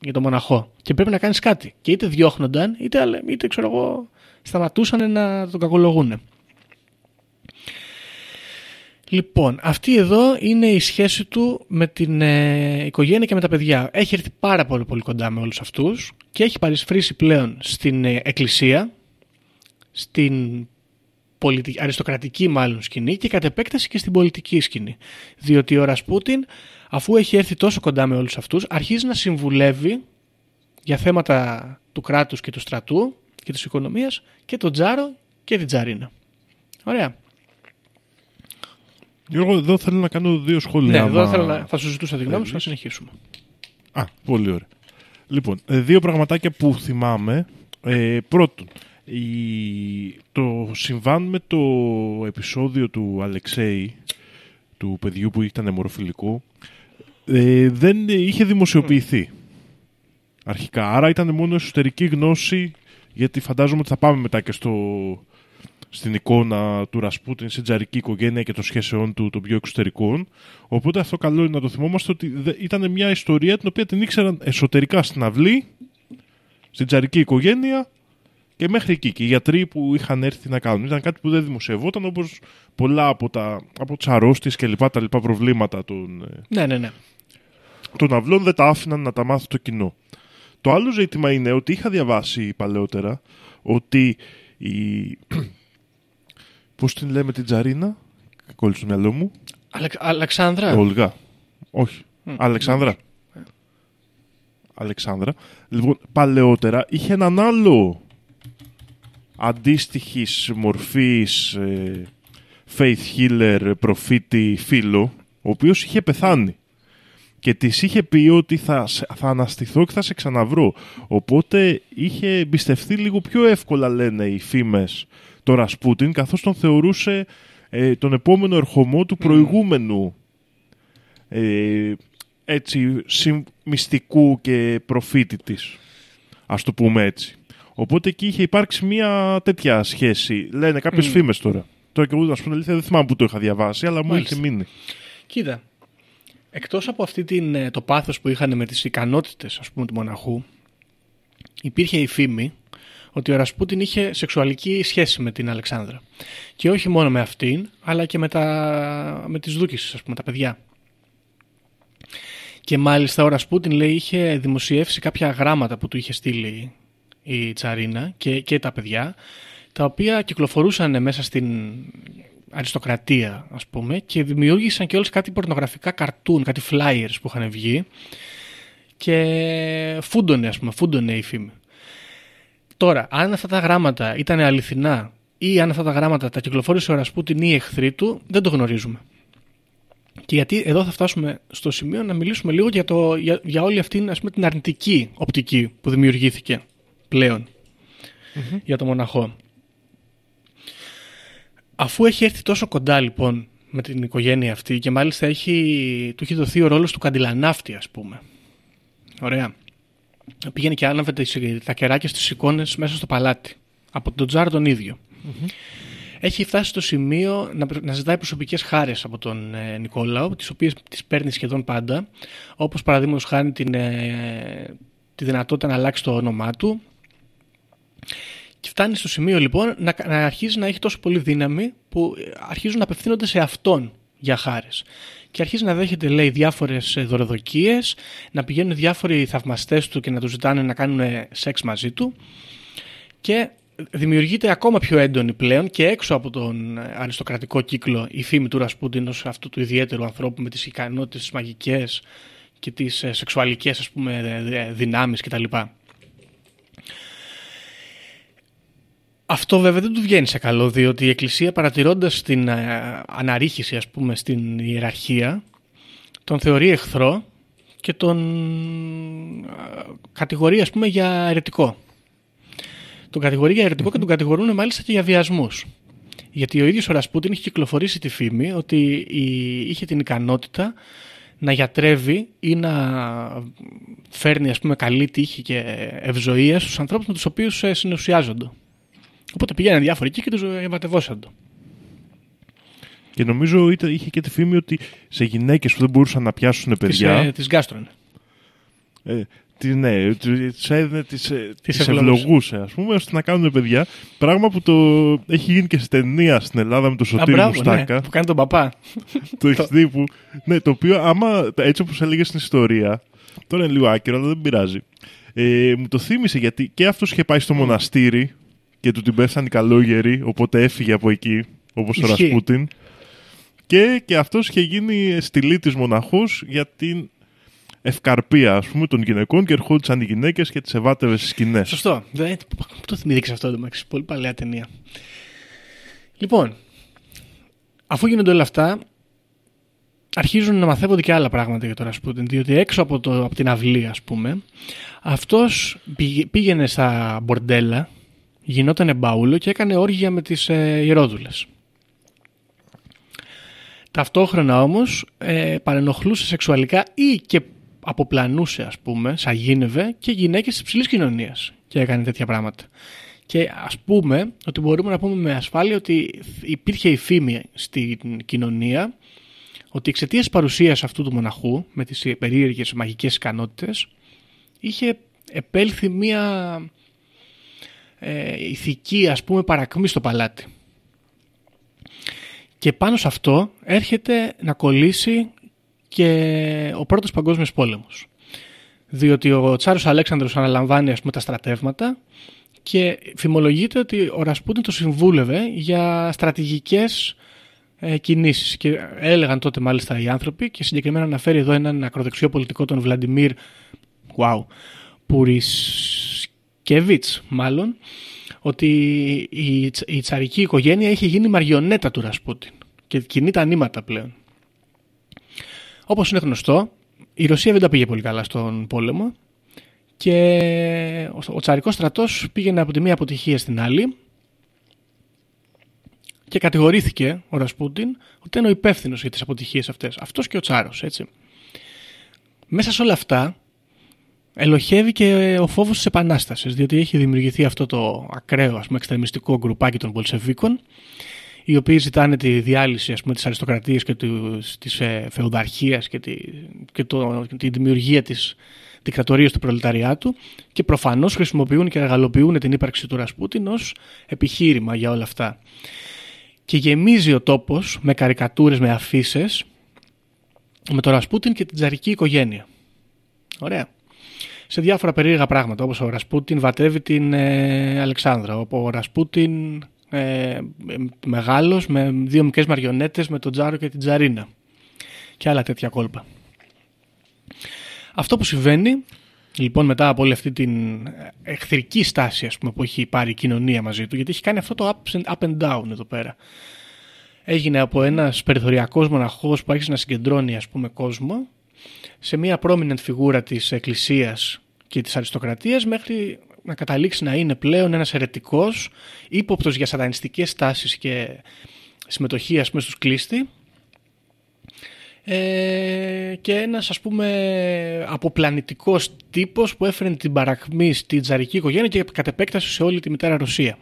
για το μοναχό και πρέπει να κάνεις κάτι. Και είτε διώχνονταν, είτε, είτε ξέρω εγώ, σταματούσαν να τον κακολογούν. Λοιπόν, αυτή εδώ είναι η σχέση του με την ε, οικογένεια και με τα παιδιά. Έχει έρθει πάρα πολύ πολύ κοντά με όλους αυτούς και έχει παρισφρήσει πλέον στην ε, εκκλησία, στην πολιτική, αριστοκρατική μάλλον σκηνή και κατ' επέκταση και στην πολιτική σκηνή. Διότι ο Ρασπούτιν αφού έχει έρθει τόσο κοντά με όλους αυτούς, αρχίζει να συμβουλεύει για θέματα του κράτους και του στρατού και της οικονομίας και τον Τζάρο και την Τζαρίνα. Ωραία. Γιώργο, εδώ θέλω να κάνω δύο σχόλια. Ναι, εδώ θέλω να... θα σου ζητούσα τη γνώμη σου να συνεχίσουμε. Α, πολύ ωραία. Λοιπόν, ε, δύο πραγματάκια που θυμάμαι. Ε, πρώτον, η... το συμβάν με το επεισόδιο του Αλεξέη, του παιδιού που ήταν αιμορροφιλικό, ε, δεν είχε δημοσιοποιηθεί αρχικά. Άρα ήταν μόνο εσωτερική γνώση γιατί φαντάζομαι ότι θα πάμε μετά και στο, στην εικόνα του Ρασπούτιν στην τζαρική οικογένεια και των σχέσεών του των πιο εξωτερικών. Οπότε αυτό καλό είναι να το θυμόμαστε ότι ήταν μια ιστορία την οποία την ήξεραν εσωτερικά στην αυλή, στην τζαρική οικογένεια και μέχρι εκεί. Και οι γιατροί που είχαν έρθει να κάνουν. Ήταν κάτι που δεν δημοσιευόταν όπως πολλά από, τα, από τι αρρώστιε και λοιπά, τα λοιπά προβλήματα των, ε, ναι, ναι, ναι των αυλών δεν τα άφηναν να τα μάθει το κοινό. Το άλλο ζήτημα είναι ότι είχα διαβάσει παλαιότερα ότι η... πώς την λέμε την Τζαρίνα, κόλλησε στο μυαλό μου. Αλεξ... Αλεξάνδρα. Ολγά. Όχι. Αλεξάνδρα. Αλεξάνδρα. Λοιπόν, παλαιότερα είχε έναν άλλο αντίστοιχης μορφής ε, faith healer προφήτη φίλο, ο οποίος είχε πεθάνει και της είχε πει ότι θα, θα αναστηθώ και θα σε ξαναβρω. Οπότε είχε εμπιστευτεί λίγο πιο εύκολα, λένε οι φήμες, το Ρασπούτιν, καθώς τον θεωρούσε ε, τον επόμενο ερχομό του προηγούμενου ε, έτσι, μυστικού και προφήτη της. Ας το πούμε έτσι. Οπότε εκεί είχε υπάρξει μια τέτοια σχέση. Λένε κάποιες mm. φήμες τώρα. Τώρα και εγώ, να σου πω την αλήθεια, δεν θυμάμαι που το είχα διαβάσει, αλλά μου Μάλιστα. είχε μείνει. Κοίτα, εκτός από αυτή την, ε, το πάθος που είχαν με τις ικανότητες ας πούμε του μοναχού, υπήρχε η φήμη ότι ο Ρασπούτιν είχε σεξουαλική σχέση με την Αλεξάνδρα. Και όχι μόνο με αυτήν, αλλά και με, τα, με τις δούκες, ας πούμε, τα παιδιά. Και μάλιστα ο Ρασπούτιν λέει είχε δημοσιεύσει κάποια γράμματα που του είχε στείλει η Τσαρίνα και, και τα παιδιά, τα οποία κυκλοφορούσαν μέσα στην αριστοκρατία ας πούμε και δημιούργησαν και όλες κάτι πορνογραφικά καρτούν, κάτι flyers που είχαν βγει και φούντωνε ας πούμε, φούντωνε η φήμη. Τώρα, αν αυτά τα γράμματα ήταν αληθινά ή αν αυτά τα γράμματα τα κυκλοφόρησε ο Ρασπούτιν ή οι εχθροί του, δεν το γνωρίζουμε. Και γιατί εδώ θα φτάσουμε στο σημείο να μιλήσουμε λίγο για, το, για, για όλη αυτή ας πούμε, την αρνητική οπτική που δημιουργήθηκε πλέον για το μοναχό. Αφού έχει έρθει τόσο κοντά λοιπόν με την οικογένεια αυτή και μάλιστα έχει, του έχει δοθεί ο ρόλος του καντιλανάφτη ας πούμε. Ωραία. Πήγαινε και άναβε τις- τα κεράκια στις εικόνες μέσα στο παλάτι. Από τον Τζάρ τον ίδιο. Έχει φτάσει στο σημείο να, να ζητάει προσωπικές χάρες από τον ε, Νικόλαο, τις οποίες τις παίρνει σχεδόν πάντα, όπως παραδείγματος χάνει την, ε, τη δυνατότητα να αλλάξει το όνομά του, και φτάνει στο σημείο λοιπόν να, να αρχίζει να έχει τόσο πολύ δύναμη που ε, αρχίζουν να απευθύνονται σε αυτόν για χάρες. Και αρχίζει να δέχεται, λέει, διάφορες ε, δωροδοκίες, να πηγαίνουν διάφοροι θαυμαστές του και να τους ζητάνε να κάνουν ε, σεξ μαζί του. Και δημιουργείται ακόμα πιο έντονη πλέον και έξω από τον ε, αριστοκρατικό κύκλο η φήμη του Ρασπούτιν ως αυτού του ιδιαίτερου ανθρώπου με τις ικανότητες τις μαγικές και τις ε, σεξουαλικές ας πούμε ε, ε, δυνάμεις κτλ. Αυτό βέβαια δεν του βγαίνει σε καλό, διότι η Εκκλησία παρατηρώντας την ε, αναρρίχηση ας πούμε στην ιεραρχία, τον θεωρεί εχθρό και τον ε, κατηγορεί ας πούμε για αιρετικό. Τον κατηγορεί για αιρετικό και τον κατηγορούν μάλιστα και για βιασμούς. Γιατί ο ίδιος ο Ρασπούτιν είχε κυκλοφορήσει τη φήμη ότι η- είχε την ικανότητα να γιατρεύει ή να φέρνει ας πούμε καλή τύχη και ευζοία στους ανθρώπους με τους οποίους ε, συνουσιάζονται. Οπότε πήγαιναν διάφοροι εκεί και τους ευατευόσαν το. Και νομίζω ήταν, είχε και τη φήμη ότι σε γυναίκες που δεν μπορούσαν να πιάσουν Τις, παιδιά. ε, τις γκάστρωνε. Ε, τι, ναι, τις έδινε, τις, ε, τις ευλογούσε. ευλογούσε, ας πούμε, ώστε να κάνουν παιδιά. Πράγμα που το έχει γίνει και σε ταινία στην Ελλάδα με το Α, Σωτήρη μπράβο, Μουστάκα. ναι, που κάνει τον παπά. το έχεις δει που. Ναι, το οποίο άμα έτσι όπως έλεγες στην ιστορία. Τώρα είναι λίγο άκυρο, αλλά δεν πειράζει. Ε, μου το θύμισε γιατί και αυτός είχε πάει στο μοναστήρι και του την πέφτανε οι καλόγεροι, οπότε έφυγε από εκεί, όπως ο Ισχύει. Ρασπούτιν. Και, και αυτός είχε γίνει στυλίτης μοναχός για την ευκαρπία ας πούμε των γυναικών και ερχόντουσαν οι γυναίκες και τις εβάτευε στις σκηνές. Σωστό. Δεν, πού το θυμήθηκες αυτό το μεταξύ. Πολύ παλιά ταινία. Λοιπόν, αφού γίνονται όλα αυτά, αρχίζουν να μαθαίνονται και άλλα πράγματα για τον Ρασπούτιν. Διότι έξω από, το, από την αυλή, ας πούμε, αυτός πήγε- πήγαινε στα μπορντέλα, γινόταν μπαούλο και έκανε όργια με τις ε, ιερόδουλες. Ταυτόχρονα όμως ε, παρενοχλούσε σεξουαλικά ή και αποπλανούσε ας πούμε, σαγίνευε και γυναίκες της ψηλής κοινωνίας και έκανε τέτοια πράγματα. Και ας πούμε ότι μπορούμε να πούμε με ασφάλεια ότι υπήρχε η φήμη στην κοινωνία ότι εξαιτίας της παρουσίας αυτού του μοναχού με τις περίεργες μαγικές ικανότητες είχε επέλθει μία ε, ηθική ας πούμε παρακμή στο παλάτι. Και πάνω σε αυτό έρχεται να κολλήσει και ο πρώτος παγκόσμιος πόλεμος. Διότι ο Τσάρος Αλέξανδρος αναλαμβάνει ας πούμε τα στρατεύματα και φημολογείται ότι ο Ρασπούτιν το συμβούλευε για στρατηγικές ε, κινήσεις. Και έλεγαν τότε μάλιστα οι άνθρωποι και συγκεκριμένα αναφέρει εδώ έναν ακροδεξιό πολιτικό τον Βλαντιμίρ wow, Πουρισκεβίτς μάλλον ότι η, τσα- η τσαρική οικογένεια είχε γίνει μαριονέτα του Ρασπούτιν και κινεί τα νήματα πλέον. Όπως είναι γνωστό, η Ρωσία δεν τα πήγε πολύ καλά στον πόλεμο και ο, ο τσαρικός στρατός πήγαινε από τη μία αποτυχία στην άλλη και κατηγορήθηκε ο Ρασπούτιν ότι είναι ο υπεύθυνος για τις αποτυχίες αυτές. Αυτός και ο Τσάρος, έτσι. Μέσα σε όλα αυτά ελοχεύει και ο φόβος της επανάστασης, διότι έχει δημιουργηθεί αυτό το ακραίο, ας πούμε, εξτρεμιστικό γκρουπάκι των Πολσεβίκων, οι οποίοι ζητάνε τη διάλυση ας πούμε, της αριστοκρατίας και τους, της ε, φεουδαρχίας και, τη, και το, τη δημιουργία της δικτατορίας του προλεταριάτου και προφανώς χρησιμοποιούν και εργαλοποιούν την ύπαρξη του Ρασπούτιν ως επιχείρημα για όλα αυτά. Και γεμίζει ο τόπος με καρικατούρες, με αφήσει με τον Ρασπούτιν και την τζαρική οικογένεια. Ωραία. Σε διάφορα περίεργα πράγματα, όπως ο Ρασπούτιν βατεύει την ε, Αλεξάνδρα, ο Ρασπούτιν ε, μεγάλος με δύο μικρές μαριονέτες με τον Τζάρο και την Τζαρίνα και άλλα τέτοια κόλπα. Αυτό που συμβαίνει λοιπόν μετά από όλη αυτή την εχθρική στάση ας πούμε, που έχει πάρει η κοινωνία μαζί του γιατί έχει κάνει αυτό το up and, up and down εδώ πέρα έγινε από ένας περιθωριακός μοναχός που άρχισε να συγκεντρώνει ας πούμε κόσμο σε μια prominent φιγούρα της εκκλησίας και της αριστοκρατίας μέχρι να καταλήξει να είναι πλέον ένας ερετικός ύποπτος για σατανιστικές στάσεις και συμμετοχή ας πούμε στους κλείστη ε, και ένας ας πούμε αποπλανητικός τύπος που έφερε την παρακμή στη τζαρική οικογένεια και κατ' επέκταση σε όλη τη μητέρα Ρωσία.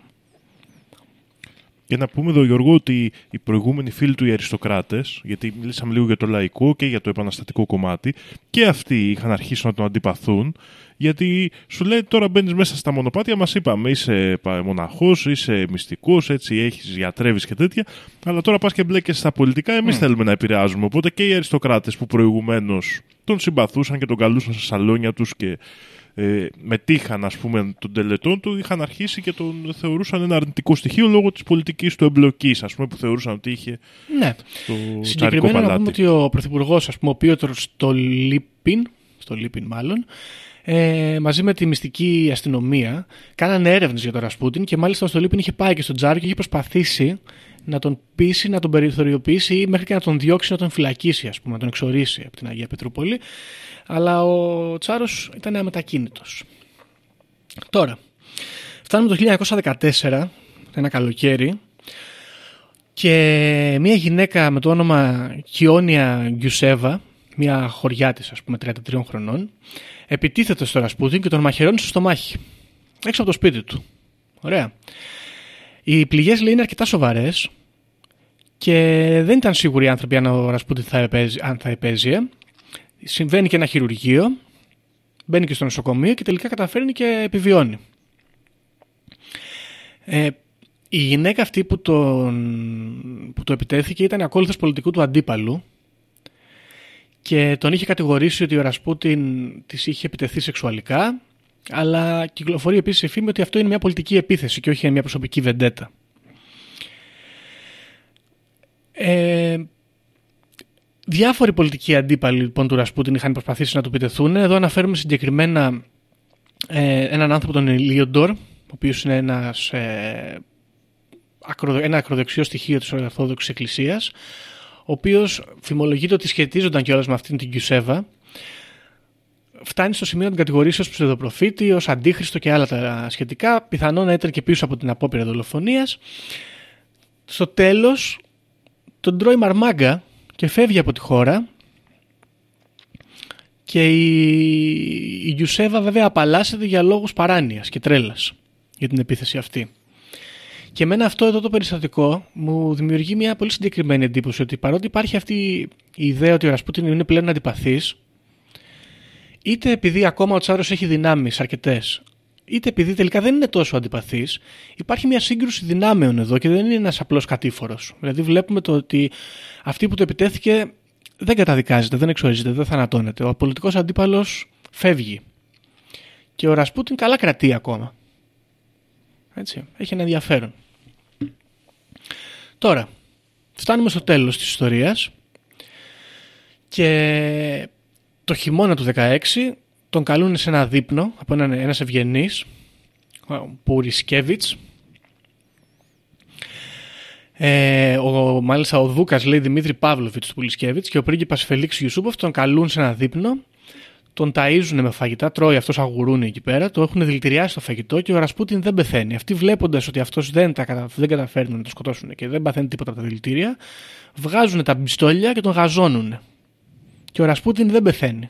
Για να πούμε εδώ, Γιώργο, ότι οι προηγούμενοι φίλοι του οι αριστοκράτες, γιατί μιλήσαμε λίγο για το λαϊκό και για το επαναστατικό κομμάτι, και αυτοί είχαν αρχίσει να τον αντιπαθούν, γιατί σου λέει τώρα μπαίνεις μέσα στα μονοπάτια, μας είπαμε, είσαι μοναχός, είσαι μυστικός, έτσι έχεις γιατρεύεις και τέτοια, αλλά τώρα πας και μπλέκεσαι στα πολιτικά, εμείς θέλουμε να επηρεάζουμε. Οπότε και οι αριστοκράτες που προηγουμένως τον συμπαθούσαν και τον καλούσαν στα σαλόνια τους και ε, μετήχαν ας πούμε των τελετών του είχαν αρχίσει και τον θεωρούσαν ένα αρνητικό στοιχείο λόγω της πολιτικής του εμπλοκής ας πούμε που θεωρούσαν ότι είχε ναι. το Συγκεκριμένα να πούμε ότι ο Πρωθυπουργός, ας πούμε ο Πίωτρος στο Λίπιν, στο Λίπιν μάλλον ε, μαζί με τη μυστική αστυνομία κάνανε έρευνες για τον Ρασπούτιν και μάλιστα ο Στολίπιν είχε πάει και στον Τζάρ και είχε προσπαθήσει να τον πείσει, να τον περιθωριοποιήσει ή μέχρι και να τον διώξει, να τον φυλακίσει, ας πούμε, να τον εξορίσει από την Αγία Πετρούπολη. Αλλά ο Τσάρος ήταν αμετακίνητος. Τώρα, φτάνουμε το 1914, ένα καλοκαίρι, και μια γυναίκα με το όνομα Κιόνια Γκιουσέβα, μια χωριά της ας πούμε 33 χρονών, επιτίθεται στο Ρασπούτιν και τον μαχαιρώνει στο στομάχι. Έξω από το σπίτι του. Ωραία. Οι πληγές λέει είναι αρκετά σοβαρές και δεν ήταν σίγουροι οι άνθρωποι αν ο Ρασπούτιν θα επέζει, αν θα επέζησε. Συμβαίνει και ένα χειρουργείο, μπαίνει και στο νοσοκομείο και τελικά καταφέρνει και επιβιώνει. Ε, η γυναίκα αυτή που, τον, που το επιτέθηκε ήταν ακόλουθος πολιτικού του αντίπαλου και τον είχε κατηγορήσει ότι ο Ρασπούτιν της είχε επιτεθεί σεξουαλικά αλλά κυκλοφορεί επίσης η φήμη ότι αυτό είναι μια πολιτική επίθεση και όχι μια προσωπική βεντέτα. Ε, διάφοροι πολιτικοί αντίπαλοι λοιπόν, του Ρασπούτιν είχαν προσπαθήσει να του επιτεθούν. Εδώ αναφέρουμε συγκεκριμένα ε, έναν άνθρωπο τον Ηλίοντορ, ο οποίος είναι ένας, ε, ένα ακροδεξιό στοιχείο της Ορθόδοξης Εκκλησίας, ο οποίος φημολογείται ότι σχετίζονταν κιόλας με αυτήν την Κιουσέβα, φτάνει στο σημείο να την κατηγορήσει ως ψευδοπροφήτη, ως αντίχρηστο και άλλα τα σχετικά. Πιθανόν να ήταν και πίσω από την απόπειρα δολοφονίας. Στο τέλος, τον τρώει μαρμάγκα και φεύγει από τη χώρα. Και η, η Γιουσέβα βέβαια απαλλάσσεται για λόγους παράνοιας και τρέλας για την επίθεση αυτή. Και εμένα αυτό εδώ το περιστατικό μου δημιουργεί μια πολύ συγκεκριμένη εντύπωση ότι παρότι υπάρχει αυτή η ιδέα ότι ο Ρασπούτιν είναι πλέον αντιπαθής είτε επειδή ακόμα ο Τσάρος έχει δυνάμεις αρκετές, είτε επειδή τελικά δεν είναι τόσο αντιπαθής, υπάρχει μια σύγκρουση δυνάμεων εδώ και δεν είναι ένας απλός κατήφορος. Δηλαδή, βλέπουμε το ότι αυτή που το επιτέθηκε δεν καταδικάζεται, δεν εξορίζεται, δεν θανατώνεται. Ο πολιτικός αντίπαλος φεύγει. Και ο Ρασπούτιν καλά κρατεί ακόμα. Έτσι, έχει ένα ενδιαφέρον. Τώρα, φτάνουμε στο τέλος της ιστορίας και το χειμώνα του 16 τον καλούν σε ένα δείπνο από έναν, ένας ευγενής, ο Πουρισκέβιτς. Ε, ο, μάλιστα ο Δούκας λέει Δημήτρη Παύλοβιτς του Πουρισκέβιτς και ο πρίγκιπας Φελίξ Ιουσούποφ τον καλούν σε ένα δείπνο τον ταΐζουν με φαγητά, τρώει αυτός αγουρούνι εκεί πέρα, το έχουν δηλητηριάσει το φαγητό και ο Ρασπούτιν δεν πεθαίνει. Αυτοί βλέποντας ότι αυτός δεν, τα, δεν καταφέρνουν να το σκοτώσουν και δεν παθαίνει τίποτα από τα δηλητήρια, βγάζουν τα πιστόλια και τον γαζώνουν και ο Ρασπούτιν δεν πεθαίνει.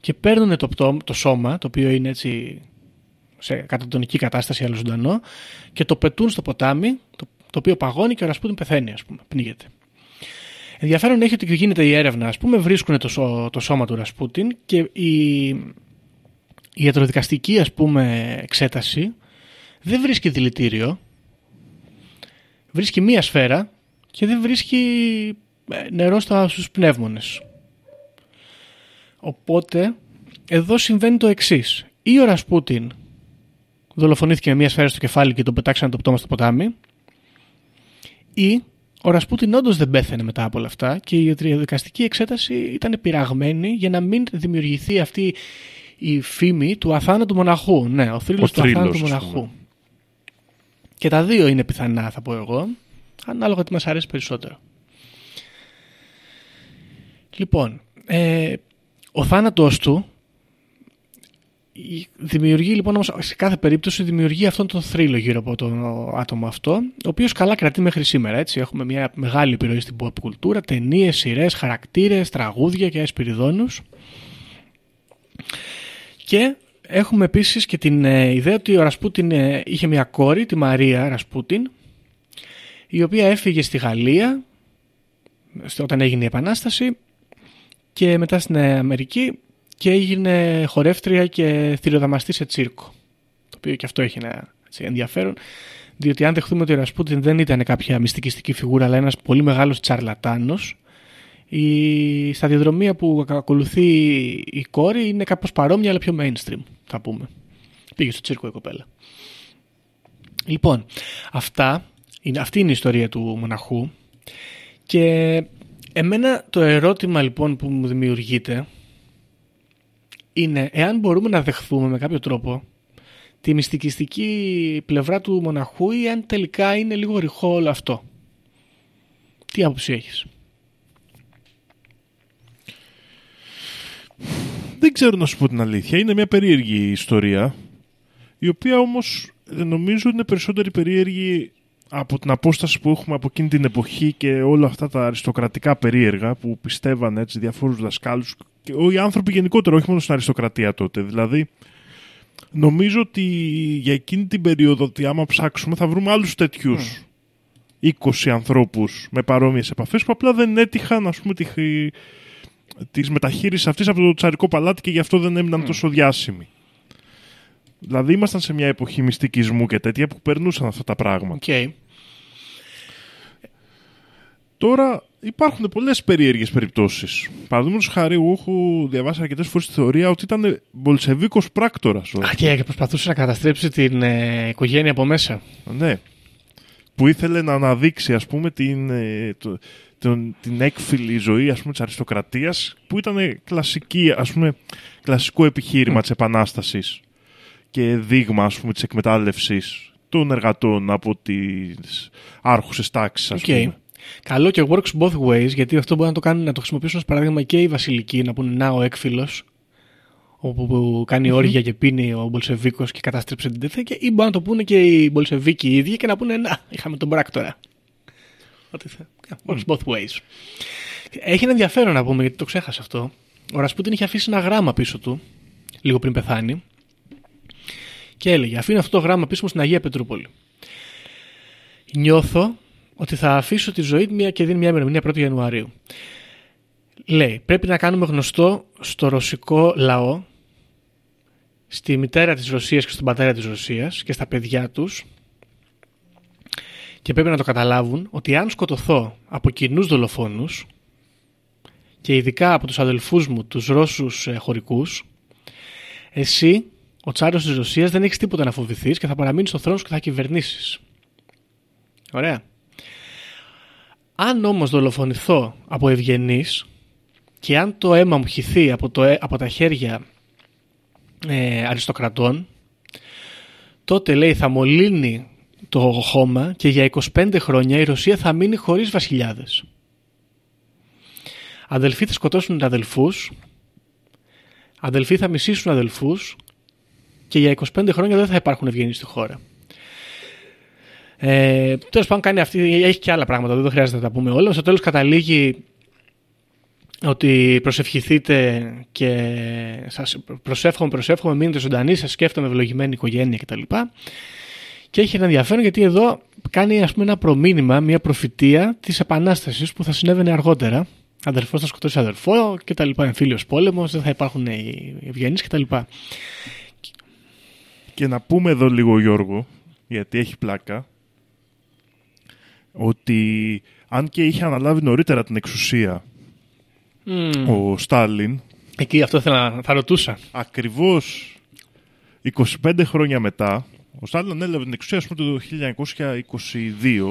Και παίρνουν το, το, το σώμα, το οποίο είναι έτσι σε κατατονική κατάσταση, αλλά ζωντανό, και το πετούν στο ποτάμι, το, το οποίο παγώνει και ο Ρασπούτιν πεθαίνει, ας πούμε, πνίγεται. Ενδιαφέρον έχει ότι γίνεται η έρευνα, ας πούμε, βρίσκουν το, σώ- το σώμα του Ρασπούτιν και η, η ιατροδικαστική, ας πούμε, εξέταση δεν βρίσκει δηλητήριο, βρίσκει μία σφαίρα και δεν βρίσκει ε, νερό στα, στους πνεύμονες. Οπότε, εδώ συμβαίνει το εξής. Ή ο Ρασπούτιν δολοφονήθηκε με μία σφαίρα στο κεφάλι και τον πετάξανε το πτώμα στο ποτάμι, ή ο Ρασπούτιν όντως δεν πέθανε μετά από όλα αυτά και η ιατροδικαστική εξέταση ήταν πειραγμένη για να μην δημιουργηθεί αυτή η φήμη του αθάνατου μοναχού. Ναι, ο θρύλος Ο του θρύλος, αθάνατου ας μοναχού. πούμε. Και τα δύο είναι πιθανά, θα πω εγώ, ανάλογα τι μας αρέσει περισσότερο. Λοιπόν, ε, ο θάνατος του η- δημιουργεί λοιπόν όμως σε κάθε περίπτωση δημιουργεί αυτόν τον θρύλο γύρω από το άτομο αυτό ο οποίος καλά κρατεί μέχρι σήμερα έτσι. Έχουμε μια μεγάλη επιρροή στην pop κουλτούρα ταινίες, σειρές, χαρακτήρες, τραγούδια και εσπυριδόνους και έχουμε επίσης και την ε, ιδέα ότι ο Ρασπούτιν ε, είχε μια κόρη, τη Μαρία Ρασπούτιν η οποία έφυγε στη Γαλλία στο- όταν έγινε η Επανάσταση και μετά στην ε, Αμερική και έγινε χορεύτρια και θηριοδαμαστή σε τσίρκο. Το οποίο και αυτό έχει ένα έτσι, ενδιαφέρον, διότι αν δεχτούμε ότι ο Ρασπούτιν δεν ήταν κάποια μυστικιστική φιγούρα, αλλά ένας πολύ μεγάλος τσαρλατάνος, η σταδιοδρομία που ακολουθεί η κόρη είναι κάπως παρόμοια, αλλά πιο mainstream, θα πούμε. Πήγε στο τσίρκο η κοπέλα. Λοιπόν, αυτά, είναι, αυτή είναι η ιστορία του μοναχού και εμένα το ερώτημα λοιπόν που μου δημιουργείται είναι εάν μπορούμε να δεχθούμε με κάποιο τρόπο τη μυστικιστική πλευρά του μοναχού ή αν τελικά είναι λίγο ρηχό όλο αυτό. Τι άποψη έχεις; Δεν ξέρω να σου πω την αλήθεια. Είναι μια περίεργη ιστορία, η οποία όμως ε, νομίζω είναι περισσότερη περίεργη από την απόσταση που έχουμε από εκείνη την εποχή και όλα αυτά τα αριστοκρατικά περίεργα που πιστεύαν έτσι διαφόρους δασκάλους και οι άνθρωποι γενικότερα, όχι μόνο στην αριστοκρατία τότε. Δηλαδή, νομίζω ότι για εκείνη την περίοδο, ότι άμα ψάξουμε, θα βρούμε άλλους τέτοιους 20 ανθρώπους με παρόμοιες επαφές που απλά δεν έτυχαν, ας πούμε, τη, της μεταχείρισης αυτής από το τσαρικό παλάτι και γι' αυτό δεν έμειναν τόσο διάσημοι. Δηλαδή, ήμασταν σε μια εποχή μυστικισμού και τέτοια που περνούσαν αυτά τα πράγματα. Οκ. Τώρα υπάρχουν πολλές περίεργες περιπτώσεις. Παραδείγματος χάρη, εγώ έχω διαβάσει αρκετές φορές τη θεωρία ότι ήταν Μπολσεβίκος πράκτορας. Α, και προσπαθούσε να καταστρέψει την ε, οικογένεια από μέσα. Ναι. Που ήθελε να αναδείξει, ας πούμε, την, ε, το- τον- την έκφυλη ζωή ας πούμε, της αριστοκρατίας που ήταν κλασική, ας πούμε, κλασικό επιχείρημα της Επανάστασης και δείγμα, ας πούμε, της εκμετάλλευσης των εργατών από τις άρχουσες τάξεις, ας Οκ. πούμε. Καλό και works both ways, γιατί αυτό μπορεί να το, κάνουν, να το χρησιμοποιήσουν ως παράδειγμα και οι βασιλικοί, να πούνε να ο έκφυλος, όπου που κάνει όργια και πίνει ο Μπολσεβίκος και κατάστρεψε την τέτοια, ή μπορεί να το πούνε και οι Μπολσεβίκοι οι ίδιοι και να πούνε να, είχαμε τον πράκτορα. Ότι θα... yeah, Works both ways. Έχει ένα ενδιαφέρον να πούμε, γιατί το ξέχασα αυτό. Ο Ρασπούτιν είχε αφήσει ένα γράμμα πίσω του, λίγο πριν πεθάνει, και έλεγε: Αφήνω αυτό το γράμμα πίσω μου στην Αγία Πετρούπολη. Νιώθω ότι θα αφήσω τη ζωή μια και δίνει μια ημερομηνία 1η Ιανουαρίου. Λέει, πρέπει να κάνουμε γνωστό στο ρωσικό λαό, στη μητέρα της Ρωσίας και στον πατέρα της Ρωσίας και στα παιδιά τους και πρέπει να το καταλάβουν ότι αν σκοτωθώ από κοινούς δολοφόνους και ειδικά από τους αδελφούς μου, τους Ρώσους ε, χωρικούς, εσύ, ο τσάρος της Ρωσίας, δεν έχεις τίποτα να φοβηθείς και θα παραμείνεις στο θρόνος σου και θα κυβερνήσεις. Ωραία. Αν όμως δολοφονηθώ από ευγενείς και αν το αίμα μου χυθεί από, το, αι- από τα χέρια ε, αριστοκρατών, τότε λέει θα μολύνει το χώμα και για 25 χρόνια η Ρωσία θα μείνει χωρίς βασιλιάδες. Αδελφοί θα σκοτώσουν αδελφούς, αδελφοί θα μισήσουν αδελφούς και για 25 χρόνια δεν θα υπάρχουν ευγενείς στη χώρα. Ε, Τέλος πάντων, κάνει αυτή, έχει και άλλα πράγματα, δεν το χρειάζεται να τα πούμε όλα. Στο τέλος καταλήγει ότι προσευχηθείτε και σας προσεύχομαι, προσεύχομαι, μείνετε ζωντανοί, σας σκέφτομαι ευλογημένη οικογένεια κτλ. Και έχει ένα ενδιαφέρον γιατί εδώ κάνει ας πούμε, ένα προμήνυμα, μια προφητεία της επανάστασης που θα συνέβαινε αργότερα. Αδερφός θα σκοτώσει αδερφό και τα λοιπά. Εμφύλιος πόλεμος, δεν θα υπάρχουν οι ευγενείς και τα λοιπά. Και να πούμε εδώ λίγο Γιώργο, γιατί έχει πλάκα, ότι αν και είχε αναλάβει νωρίτερα την εξουσία Μμμ. ο Στάλιν, Εκεί αυτό θα, θα ρωτούσα. ακριβώς 25 χρόνια μετά, ο Στάλιν ανέλαβε την εξουσία ας πούμε, το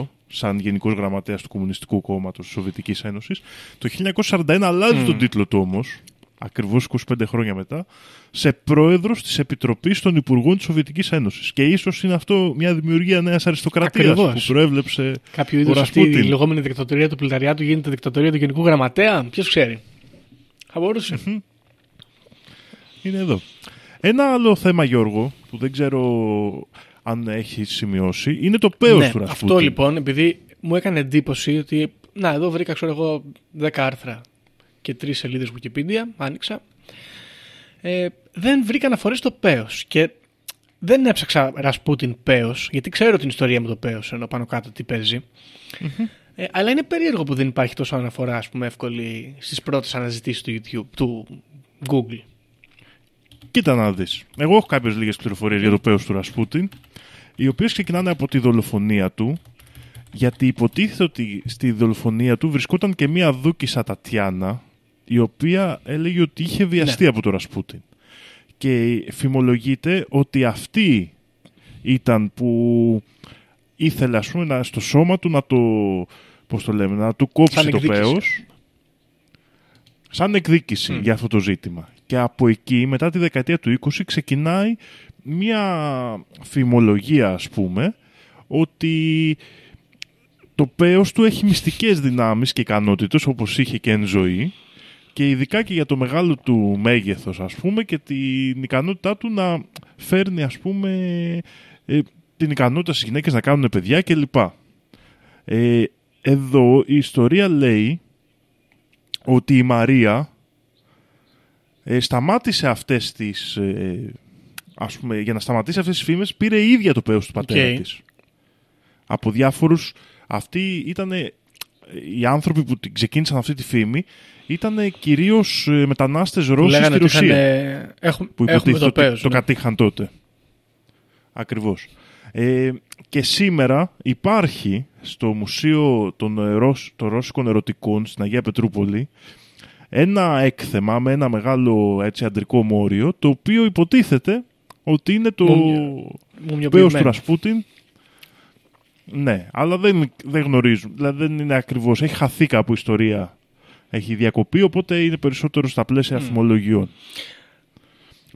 1922 σαν Γενικός Γραμματέας του Κομμουνιστικού Κόμματος της Σοβιετικής Ένωσης. Το 1941 αλλάζει τον τίτλο του όμως, ακριβώς 25 χρόνια μετά, σε πρόεδρος της Επιτροπής των Υπουργών της Σοβιετικής Ένωσης. Και ίσως είναι αυτό μια δημιουργία νέας αριστοκρατίας Ακριβώς. που προέβλεψε Κάποιο ο είδου αυτή η Ρασπούτιν. λεγόμενη δικτατορία του Πληταριάτου γίνεται δικτατορία του Γενικού Γραμματέα. Ποιος ξέρει. Θα μπορούσε. Είναι εδώ. Ένα άλλο θέμα, Γιώργο, που δεν ξέρω αν έχει σημειώσει, είναι το πέος ναι, του Ρασπούτιν. αυτό λοιπόν, επειδή μου έκανε εντύπωση ότι. Να, εδώ βρήκα, ξέρω εγώ, 10 άρθρα και 3 σελίδες Wikipedia. Άνοιξα. Ε, δεν βρήκα αναφορές στο πέος Και δεν έψαξα Ρασπούτιν πέος γιατί ξέρω την ιστορία με το πέος ενώ πάνω κάτω τι παιζει Ε, αλλά είναι περίεργο που δεν υπάρχει τόσο αναφορά, ας πούμε, εύκολη στις πρώτες αναζητήσεις του YouTube, του Google. Κοίτα να δεις. Εγώ έχω κάποιες λίγες πληροφορίες για το πέος του Ρασπούτιν, οι οποίες ξεκινάνε από τη δολοφονία του, γιατί υποτίθεται ότι στη δολοφονία του βρισκόταν και μία δούκισα Τατιάνα, η οποία έλεγε ότι είχε βιαστεί Ναι. από τον Ρασπούτιν. Και φημολογείται ότι αυτή ήταν που ήθελε ας πούμε να, στο σώμα του να το, πώς το λέμε, να του κόψει Σαν το εκδίκηση. πέος σαν εκδίκηση για αυτό το ζήτημα. Και από εκεί, μετά τη δεκαετία του 20, ξεκινάει μια φημολογία, ας πούμε, ότι το πέος του έχει μυστικές δυνάμεις και ικανότητες, όπως είχε και εν ζωή, και ειδικά και για το μεγάλο του μέγεθος, ας πούμε, και την ικανότητά του να φέρνει, ας πούμε, ε, την ικανότητα στις γυναίκες να κάνουν παιδιά κλπ. Ε, εδώ η ιστορία λέει ότι η Μαρία ε, σταμάτησε αυτές τις... Ε, ας πούμε, για να σταματήσει αυτές τις φήμες πήρε η ίδια το πέος του πατέρα Οκ. της. Από διάφορους... Αυτοί ήταν οι άνθρωποι που την ξεκίνησαν αυτή τη φήμη ήταν κυρίως ε, μετανάστες Που Ρώσοι στη λέγανε ότι είχαν, Ρωσία ε, έχουμε, που έχουμε υποτίθεται το ότι πέος. το ναι. κατήχαν τότε. Ακριβώς. Ε, και σήμερα υπάρχει στο Μουσείο των, ε, Ρώσ- των Ρώσικων Ερωτικών στην Αγία Πετρούπολη ένα έκθεμα με ένα μεγάλο έτσι, αντρικό μόριο το οποίο υποτίθεται ότι είναι το Μουμιο- πέος Μουμιοποιημένο. του Ρασπούτιν ναι, αλλά δεν, δεν γνωρίζουν δηλαδή δεν είναι ακριβώς έχει χαθεί κάπου η ιστορία έχει διακοπεί οπότε είναι περισσότερο στα πλαίσια φημολογιών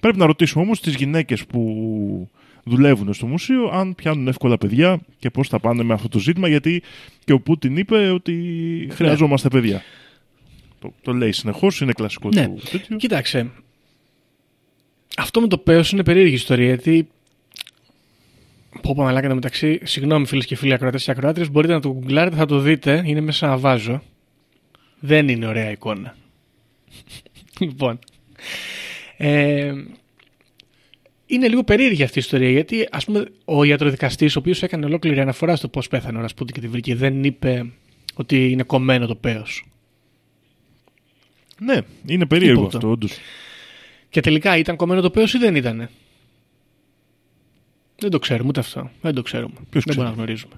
Πρέπει να ρωτήσουμε όμως τις γυναίκες που δουλεύουν στο μουσείο αν πιάνουν εύκολα παιδιά και πώς θα πάνε με αυτό το ζήτημα γιατί και ο Πούτιν είπε ότι χρειαζόμαστε παιδιά. Το, το λέει συνεχώς, είναι κλασικό Ναι. του τέτοιο. Κοίταξε. Αυτό με το πέος είναι περίεργη ιστορία γιατί. Πω πω μαλάκα μεταξύ. Συγγνώμη φίλες και φίλοι ακροατές και ακροάτριες, μπορείτε να το γκουγκλάρετε, θα το δείτε. Είναι μέσα σε ένα βάζο. Δεν είναι ωραία εικόνα. λοιπόν. Ε, είναι λίγο περίεργη αυτή η ιστορία γιατί ας πούμε ο ιατροδικαστής ο οποίος έκανε ολόκληρη αναφορά στο πώς πέθανε ο Ρασπούτη και τη βρήκε δεν είπε ότι είναι κομμένο το πέος. Ναι, είναι περίεργο Τίποτα. αυτό όντως. Και τελικά ήταν κομμένο το πέος ή δεν ήτανε; Δεν το ξέρουμε ούτε αυτό. Δεν το ξέρουμε. Ποιος δεν ξέρει. μπορούμε να γνωρίζουμε.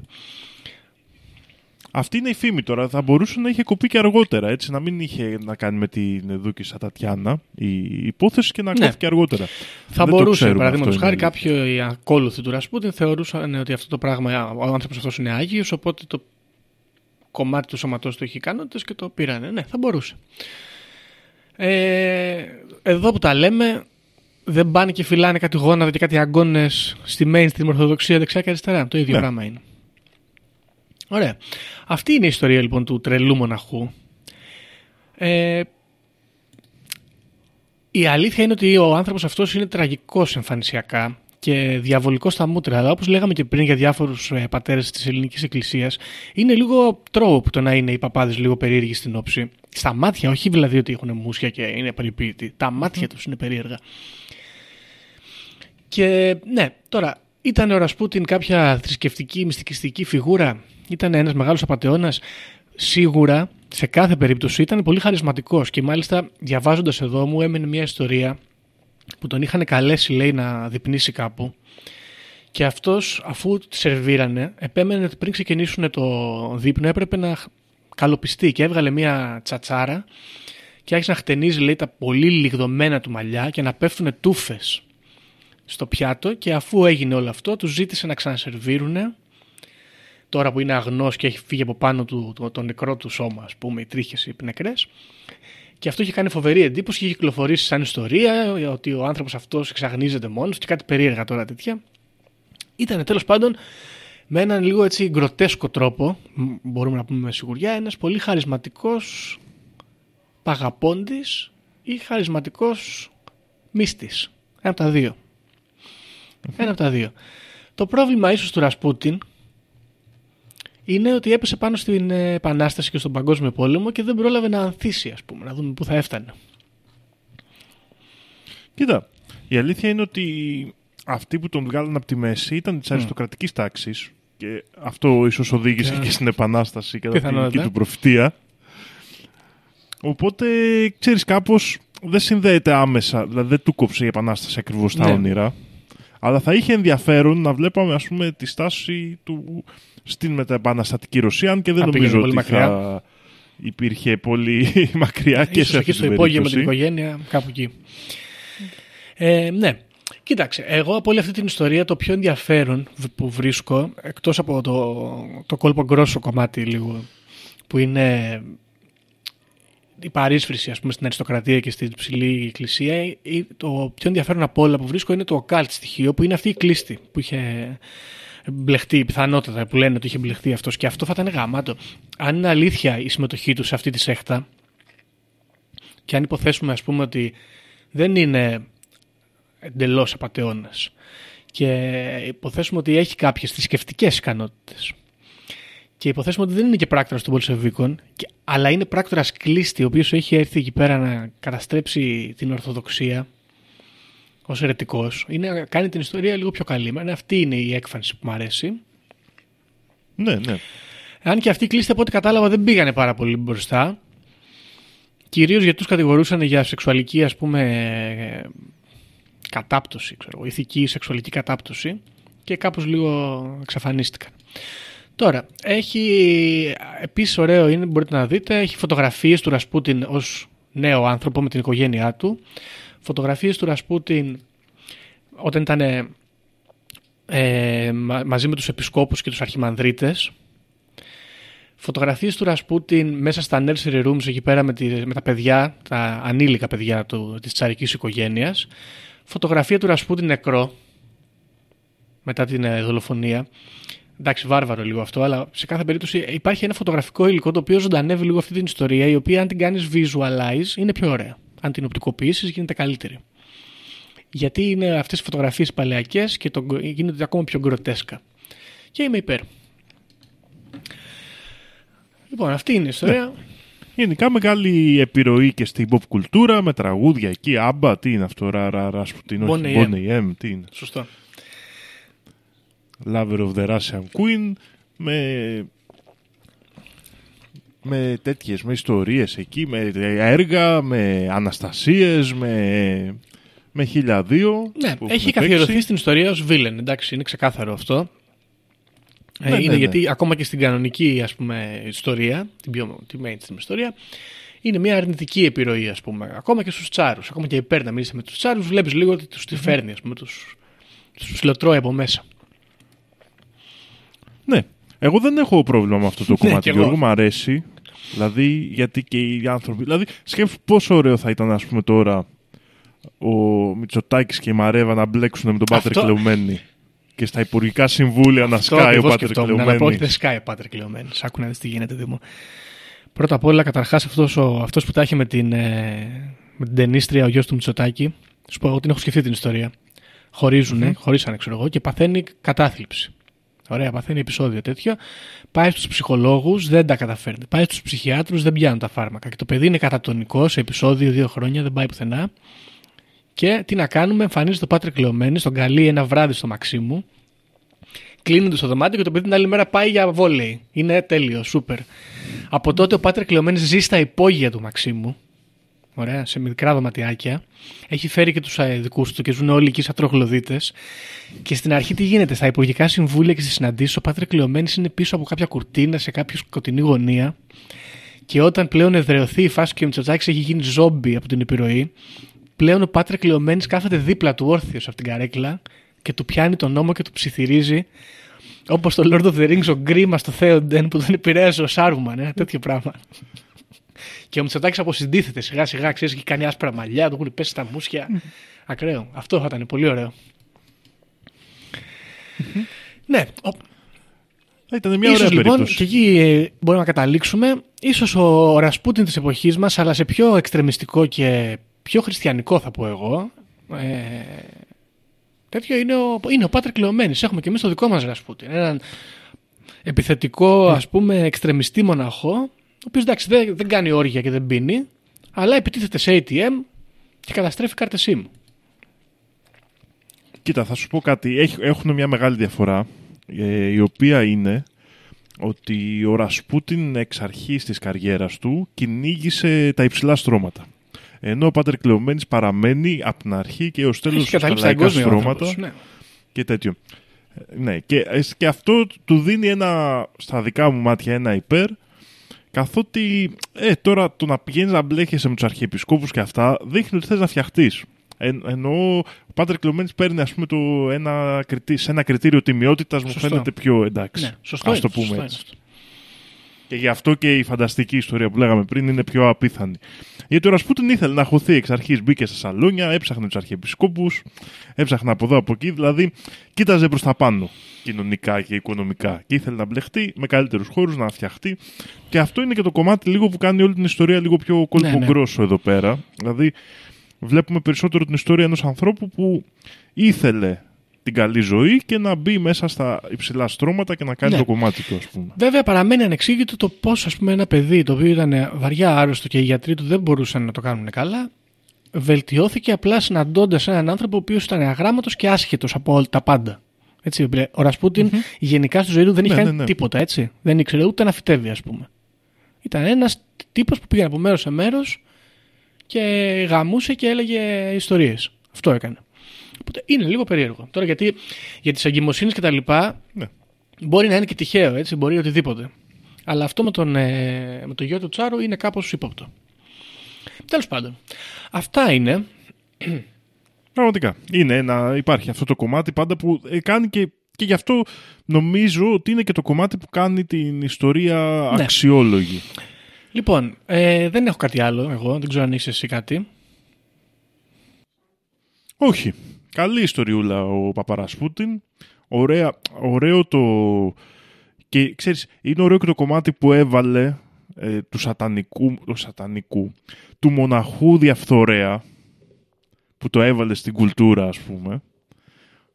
Αυτή είναι η φήμη τώρα. Θα μπορούσε να είχε κοπεί και αργότερα, έτσι, να μην είχε να κάνει με την Δούκησα Τατιάνα η υπόθεση και να Ναι. κόφηκε αργότερα. Θα Δεν το μπορούσε, ξέρουμε παραδείγματος αυτό, χάρη, είναι αλήθεια. κάποιοι ακόλουθοι του Ρασπούτιν θεωρούσαν ότι αυτό το πράγμα, ο άνθρωπος αυτός είναι άγιος, οπότε το κομμάτι του σώματός του έχει ικανότητες και το πήρανε. Ναι, θα μπορούσε. Ε, εδώ που τα λέμε, δεν πάνε και φυλάνε κάτι γόνατα και κάτι αγκώνε στη mainstream ορθοδοξία δεξιά και αριστερά. Το ίδιο Ναι. πράγμα είναι. Ωραία. Αυτή είναι η ιστορία λοιπόν του τρελού μοναχού. Ε, η αλήθεια είναι ότι ο άνθρωπος αυτός είναι τραγικός εμφανισιακά και διαβολικός στα μούτρα. Αλλά όπως λέγαμε και πριν για διάφορους ε, πατέρες της ελληνικής εκκλησίας, είναι λίγο τρόπο το να είναι οι παπάδες λίγο περίεργοι στην όψη. Στα μάτια, όχι δηλαδή ότι έχουν μουσια και είναι περιποίητοι. Τα μάτια τους είναι περίεργα. Και ναι, τώρα Ήταν ο Ρασπούτιν κάποια θρησκευτική, μυστικιστική φιγούρα; Ήταν ένας μεγάλος απατεώνας. Σίγουρα, σε κάθε περίπτωση, ήταν πολύ χαρισματικός. Και μάλιστα, διαβάζοντας εδώ μου, έμενε μια ιστορία που τον είχαν καλέσει, λέει, να διπνήσει κάπου. Και αυτός, αφού τη σερβίρανε, επέμενε ότι πριν ξεκινήσουν το δείπνο έπρεπε να καλοπιστεί και έβγαλε μια τσατσάρα και άρχισε να χτενίζει λέει, τα πολύ λιγδωμένα του μαλλιά και να πέφτουν τούφες στο πιάτο και αφού έγινε όλο αυτό τους ζήτησε να ξανασερβίρουν τώρα που είναι αγνός και έχει φύγει από πάνω του το, το νεκρό του σώμα ας πούμε οι τρίχες οι νεκρές και αυτό είχε κάνει φοβερή εντύπωση και είχε κυκλοφορήσει σαν ιστορία ότι ο άνθρωπος αυτός εξαγνίζεται μόνος και κάτι περίεργα τώρα τέτοια ήταν τέλος πάντων με έναν λίγο έτσι γκροτέσκο τρόπο, μ, μπορούμε να πούμε με σιγουριά, ένας πολύ χαρισματικός παγαπώντης ή χαρισματικός μύστης. Ένα από τα δύο. Ένα από τα δύο. Το πρόβλημα ίσως του Ρασπούτιν είναι ότι έπεσε πάνω στην ε, Επανάσταση και στον Παγκόσμιο Πόλεμο και δεν πρόλαβε να ανθίσει, ας πούμε, να δούμε πού θα έφτανε. Κοίτα, η αλήθεια είναι ότι αυτοί που τον βγάλαν από τη μέση ήταν της αριστοκρατικής τάξης και αυτό ίσως οδήγησε Και- και στην Επανάσταση κατά την Πιθανότατα. δική του προφητεία. Οπότε, ξέρεις, κάπως δεν συνδέεται άμεσα, δηλαδή δεν του κόψε η Επανάσταση ακριβώς τα Ναι. όνειρα. Αλλά θα είχε ενδιαφέρον να βλέπαμε, ας πούμε, τη στάση του στην μεταεπαναστατική Ρωσία, αν και δεν Αν πήγαινε νομίζω πολύ ότι θα υπήρχε πολύ μακριά και Ίσως σε εκεί αυτή στο την υπόγειο με την περίπτωση. οικογένεια, κάπου εκεί. Ε, ναι. Κοίταξε, εγώ από όλη αυτή την ιστορία το πιο ενδιαφέρον β- που βρίσκω, εκτός από το, το κόλπο γκρόσο κομμάτι λίγο, που είναι η παρίσφρηση ας πούμε στην αριστοκρατία και στην ψηλή εκκλησία, ή το πιο ενδιαφέρον από όλα που βρίσκω είναι το occult στοιχείο, που είναι αυτή η κλίστη που είχε μπλεχτεί, πιθανότατα που λένε ότι είχε μπλεχτεί αυτός και αυτό θα ήταν γαμάτο. Αν είναι αλήθεια η συμμετοχή τους σε αυτή τη σέχτα, και αν υποθέσουμε ας πούμε ότι δεν είναι εντελώς απατεώνας και υποθέσουμε ότι έχει κάποιες θρησκευτικές ικανότητες και υποθέσουμε ότι δεν είναι και πράκτορας των Πολσεβίκων και- αλλά είναι πράκτορας κλίστη ο οποίος έχει έρθει εκεί πέρα να καταστρέψει την Ορθοδοξία ως ερετικός είναι, κάνει την ιστορία λίγο πιο καλή Εμένα αυτή είναι η έκφανση που μου αρέσει Ναι, ναι. αν και αυτοί οι κλείστοι από ό,τι κατάλαβα δεν πήγανε πάρα πολύ μπροστά. Κυρίως γιατί τους κατηγορούσαν για σεξουαλική ας πούμε κατάπτωση, ξέρω, εγώ, ηθική σεξουαλική κατάπτωση και κάπως λίγο εξαφανίστηκαν. Τώρα, έχει επίσης ωραίο είναι, μπορείτε να δείτε, έχει φωτογραφίες του Ρασπούτιν ως νέο άνθρωπο με την οικογένειά του. Φωτογραφίες του Ρασπούτιν όταν ήταν ε, μα- μαζί με τους επισκόπους και τους αρχιμανδρίτες φωτογραφίες του Ρασπούτιν μέσα στα nursery rooms εκεί πέρα με, τη, με τα παιδιά, τα ανήλικα παιδιά του, της τσαρικής οικογένειας. Φωτογραφία του Ρασπούτιν νεκρό μετά την ε, δολοφονία. Εντάξει, βάρβαρο λίγο αυτό, αλλά σε κάθε περίπτωση υπάρχει ένα φωτογραφικό υλικό το οποίο ζωντανεύει λίγο αυτή την ιστορία, η οποία αν την κάνεις visualize είναι πιο ωραία. Αν την οπτικοποιήσεις γίνεται καλύτερη. Γιατί είναι αυτές οι φωτογραφίες παλαιακές και το, γίνεται ακόμα πιο γκροτέσκα. Και είμαι υπέρ. Λοιπόν, αυτή είναι η ιστορία. Γενικά μεγάλη επιρροή και στην pop κουλτούρα με τραγούδια εκεί, άμπα, τι είναι αυτό, ρα, ρα, Ρασπουτίν, όχι, Boney M. Boney M, τι είναι, Σωστό. Lover of the Russian Queen, με, με τέτοιες, με ιστορίες εκεί, με έργα, με αναστασίες, με, με χίλια δύο. Ναι, που έχει έχουν καθιερωθεί παίξει. στην ιστορία ως βίλεν, εντάξει, είναι ξεκάθαρο αυτό. Ε, Ναι, είναι ναι, ναι. γιατί ακόμα και στην κανονική ας πούμε, ιστορία, την πιο τη mainstream ιστορία, είναι μια αρνητική επιρροή, ας πούμε. Ακόμα και στους τσάρους. Ακόμα και υπέρ να μιλήσει με τους τσάρους, βλέπεις λίγο ότι τους τη φέρνει, ας πούμε, τους, τους λωτρώει από μέσα. Ναι. Εγώ δεν έχω πρόβλημα με αυτό το Ναι, κομμάτι. κι εγώ. Γιώργο, μου αρέσει. Δηλαδή, γιατί και οι άνθρωποι. Δηλαδή, σκέφτομαι πόσο ωραίο θα ήταν, ας πούμε, τώρα ο Μητσοτάκης και η Μαρέβα να μπλέξουν με τον Πάτρε Αυτό- Κλεουμένη. Και στα υπουργικά συμβούλια να Αυτό σκάει ο ακριβώς Πάτρε σκεφτόμουν, αλλά πω, όχι Κλεουμένη. δεν σκάει ο Πάτερ Κλεωμένη. Άκου να δεις τι γίνεται, Δήμο. Πρώτα απ' όλα, καταρχάς, αυτός, ο, αυτός που τα είχε με την, ε, με την ταινίστρια, ο γιος του Μητσοτάκη, σου πω εγώ την έχω σκεφτεί την ιστορία. Χωρίζουνε, χωρίσανε, ξέρω εγώ, και παθαίνει κατάθλιψη. Ωραία, παθαίνει επεισόδιο τέτοιο. Πάει στους ψυχολόγους, δεν τα καταφέρνει. Πάει στους ψυχιάτρους, δεν πιάνουν τα φάρμακα. Και το παιδί είναι κατατονικό σε επεισόδιο δύο χρόνια, δεν πάει πουθενά. Και τι να κάνουμε, εμφανίζεται ο Πάτρικ Λεωμένη, τον καλεί ένα βράδυ στο Μαξίμου Κλείνονται στο δωμάτιο και το παιδί την άλλη μέρα πάει για βόλεϊ. Είναι τέλειο, σούπερ. Από τότε ο Πάτρε Κλειωμένη ζει στα υπόγεια του Μαξίμου. Ωραία, σε μικρά δωματιάκια. Έχει φέρει και τους δικούς του και ζουν όλοι εκεί σαν τρογλωδίτε. Και στην αρχή τι γίνεται, στα υπουργικά συμβούλια και στις συναντήσεις, ο Πάτρε Κλειωμένη είναι πίσω από κάποια κουρτίνα σε κάποια σκοτεινή γωνία. Και όταν πλέον εδρεωθεί η φάση και ο Μητσοτζάκης έχει γίνει ζόμπι από την επιρροή, πλέον ο Πάτρε Κλειωμένη κάθεται δίπλα του όρθιος από την καρέκλα και του πιάνει τον νόμο και του ψιθυρίζει. Όπως το Lord of the Rings, ο Γκρίμας στο Θέοντεν που τον επηρέασε ο Σάρουμαν, ε, τέτοιο πράγμα. Και ο Μητσοτάκης αποσυντίθεται σιγά σιγά, ξέρεις, και κάνει άσπρα μαλλιά, του έχουν πέσει τα μουσια. Ακραίο. Αυτό θα ήταν πολύ ωραίο. ναι, ο, Θα ήταν μια ίσως ωραία λοιπόν περίπτωση. και εκεί ε, μπορούμε να καταλήξουμε ίσως ο Ρασπούτιν της εποχής μας αλλά σε πιο εξτρεμιστικό και πιο χριστιανικό θα πω εγώ ε, τέτοιο είναι ο, είναι ο Πάτρικ Λεωμένης έχουμε και εμείς το δικό μας Ρασπούτιν έναν επιθετικό ας πούμε εξτρεμιστή μοναχό ο οποίος εντάξει δεν, δεν κάνει όργια και δεν πίνει αλλά επιτίθεται σε ATM και καταστρέφει κάρτες SIM Κοίτα, θα σου πω κάτι. Έχ- Έχουν μια μεγάλη διαφορά, ε, η οποία είναι ότι ο Ρασπούτιν εξ αρχής της καριέρας του κυνήγησε τα υψηλά στρώματα. Ενώ ο Πάτερ Κλεωμένης παραμένει από την αρχή και ως τέλος έχει στα καταλήξει τα λαϊκά εγκόσμια ο στρώματα άνθρωπος, ναι. και τέτοιο. Ε, Ναι, και, ε, και αυτό του δίνει ένα, στα δικά μου μάτια ένα υπέρ, καθότι ε, τώρα το να πηγαίνεις να μπλέκεσαι με τους αρχιεπισκόπους και αυτά δείχνει ότι θες να φτιαχτείς. Εν, ενώ ο Πάτερ Κλωμένης παίρνει ας πούμε το ένα, κριτή- σε ένα κριτήριο τιμιότητας μου Σωστό. φαίνεται πιο εντάξει. ναι, σωστό ας είναι, το πούμε σωστό έτσι. είναι αυτό. Και γι' αυτό και η φανταστική ιστορία που λέγαμε πριν είναι πιο απίθανη. Γιατί ο Ρασπούτιν ήθελε να χωθεί εξ αρχής, μπήκε στα σαλόνια, έψαχνε τους αρχιεπισκόπους, έψαχνε από εδώ από εκεί, δηλαδή κοίταζε προς τα πάνω κοινωνικά και οικονομικά. Και ήθελε να μπλεχτεί με καλύτερους χώρους, να φτιαχτεί. Και αυτό είναι και το κομμάτι λίγο που κάνει όλη την ιστορία λίγο πιο κόλπο Ναι, ναι. γκρόσο εδώ πέρα. Δηλαδή, βλέπουμε περισσότερο την ιστορία ενός ανθρώπου που ήθελε την καλή ζωή και να μπει μέσα στα υψηλά στρώματα και να κάνει Ναι. το κομμάτι του, ας πούμε. Βέβαια, παραμένει ανεξήγητο το πώς ένα παιδί το οποίο ήταν βαριά άρρωστο και οι γιατροί του δεν μπορούσαν να το κάνουν καλά, βελτιώθηκε απλά συναντώντας έναν άνθρωπο ο οποίος ήταν αγράμματος και άσχετος από όλα τα πάντα. Έτσι, ο ρασπουτιν γενικά στη ζωή του δεν είχε Ναι, κάνει ναι, ναι. τίποτα, έτσι. Δεν ήξερε ούτε να φυτεύει, ας πούμε. Ήταν ένας τύπος που πήγαινε από μέρος σε μέρος και γαμούσε και έλεγε ιστορίες. Αυτό έκανε. Οπότε είναι λίγο περίεργο. Τώρα γιατί για τις εγκυμοσύνες και τα λοιπά, Ναι. Μπορεί να είναι και τυχαίο, έτσι, μπορεί οτιδήποτε. Αλλά αυτό με τον, ε, με το γιο του Τσάρου είναι κάπως ύποπτο. Τέλος πάντων. Αυτά είναι. Πραγματικά. Είναι ένα, υπάρχει αυτό το κομμάτι πάντα που ε, κάνει και, και γι' αυτό νομίζω ότι είναι και το κομμάτι που κάνει την ιστορία Ναι. αξιόλογη. Λοιπόν, ε, δεν έχω κάτι άλλο εγώ, δεν ξέρω αν είσαι εσύ κάτι. Όχι. Καλή ιστοριούλα ο Παπαρασπούτιν. Ωραία, ωραίο το... Και ξέρεις, είναι ωραίο και το κομμάτι που έβαλε ε, του σατανικού, του σατανικού, του μοναχού διαφθορέα που το έβαλε στην κουλτούρα ας πούμε.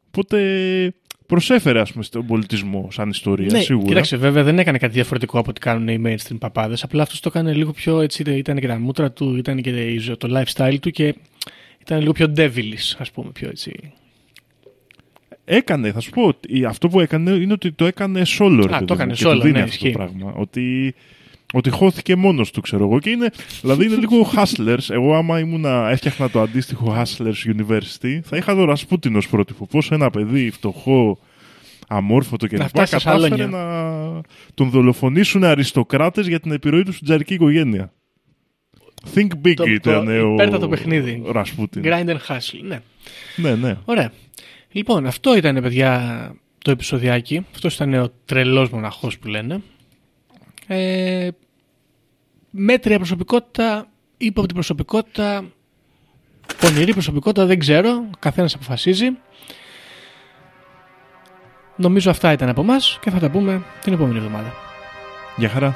Οπότε προσέφερε ας πούμε στον πολιτισμό σαν ιστορία ναι, σίγουρα. κοίταξε, βέβαια δεν έκανε κάτι διαφορετικό από ό,τι κάνουν οι mainstream παπάδες. Απλά αυτός το έκανε λίγο πιο έτσι, ήταν και τα μούτρα του, ήταν και η ζω- το lifestyle του και ήταν λίγο πιο devilish, ας πούμε, πιο έτσι. Έκανε, θα σου πω, ότι αυτό που έκανε είναι ότι το έκανε solo. ρε Α, παιδί το μου, έκανε και του solo, δίνει ναι, αυτό ισχύει. το πράγμα. Ότι, ότι χώθηκε μόνος του, ξέρω εγώ. Και είναι, δηλαδή είναι λίγο hustlers. Εγώ άμα ήμουνα, έφτιαχνα το αντίστοιχο hustlers university, θα είχα δω Ρασπούτιν ως πρότυπο. Πόσο ένα παιδί φτωχό, αμόρφωτο Να κλπ. φτάσει στα κατάφερε σαλόνια. να τον δολοφονήσουν αριστοκράτες για την επιρροή του στην τζαρική οικογένεια. Think big Το- το ήταν ο υπέρτατο παιχνίδι. Ρασπούτιν. Grind and hustle, ναι. Ναι, ναι. Ωραία. Λοιπόν, αυτό ήταν, παιδιά, το επεισοδιάκι. Αυτός ήταν ο τρελός μοναχός που λένε. Ε, μέτρια προσωπικότητα, ύποπτη προσωπικότητα, πονηρή προσωπικότητα, δεν ξέρω. Ο καθένας αποφασίζει. Νομίζω αυτά ήταν από εμάς και θα τα πούμε την επόμενη εβδομάδα. Γεια χαρά.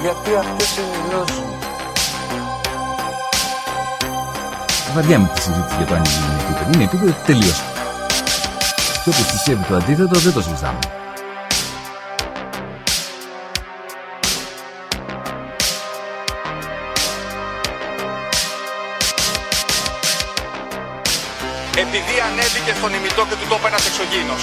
Γιατί αυτές είναι οι γνώσεις μου. Βαριάμαι τη συζήτηση για το αν είναι επίπεδο. Είναι επίπεδο τελείω. Και όποιο πιστεύει το αντίθετο δεν το συζητάμε. Επειδή ανέβηκε στον ημιτό και του τόπου ένας εξωγήινος.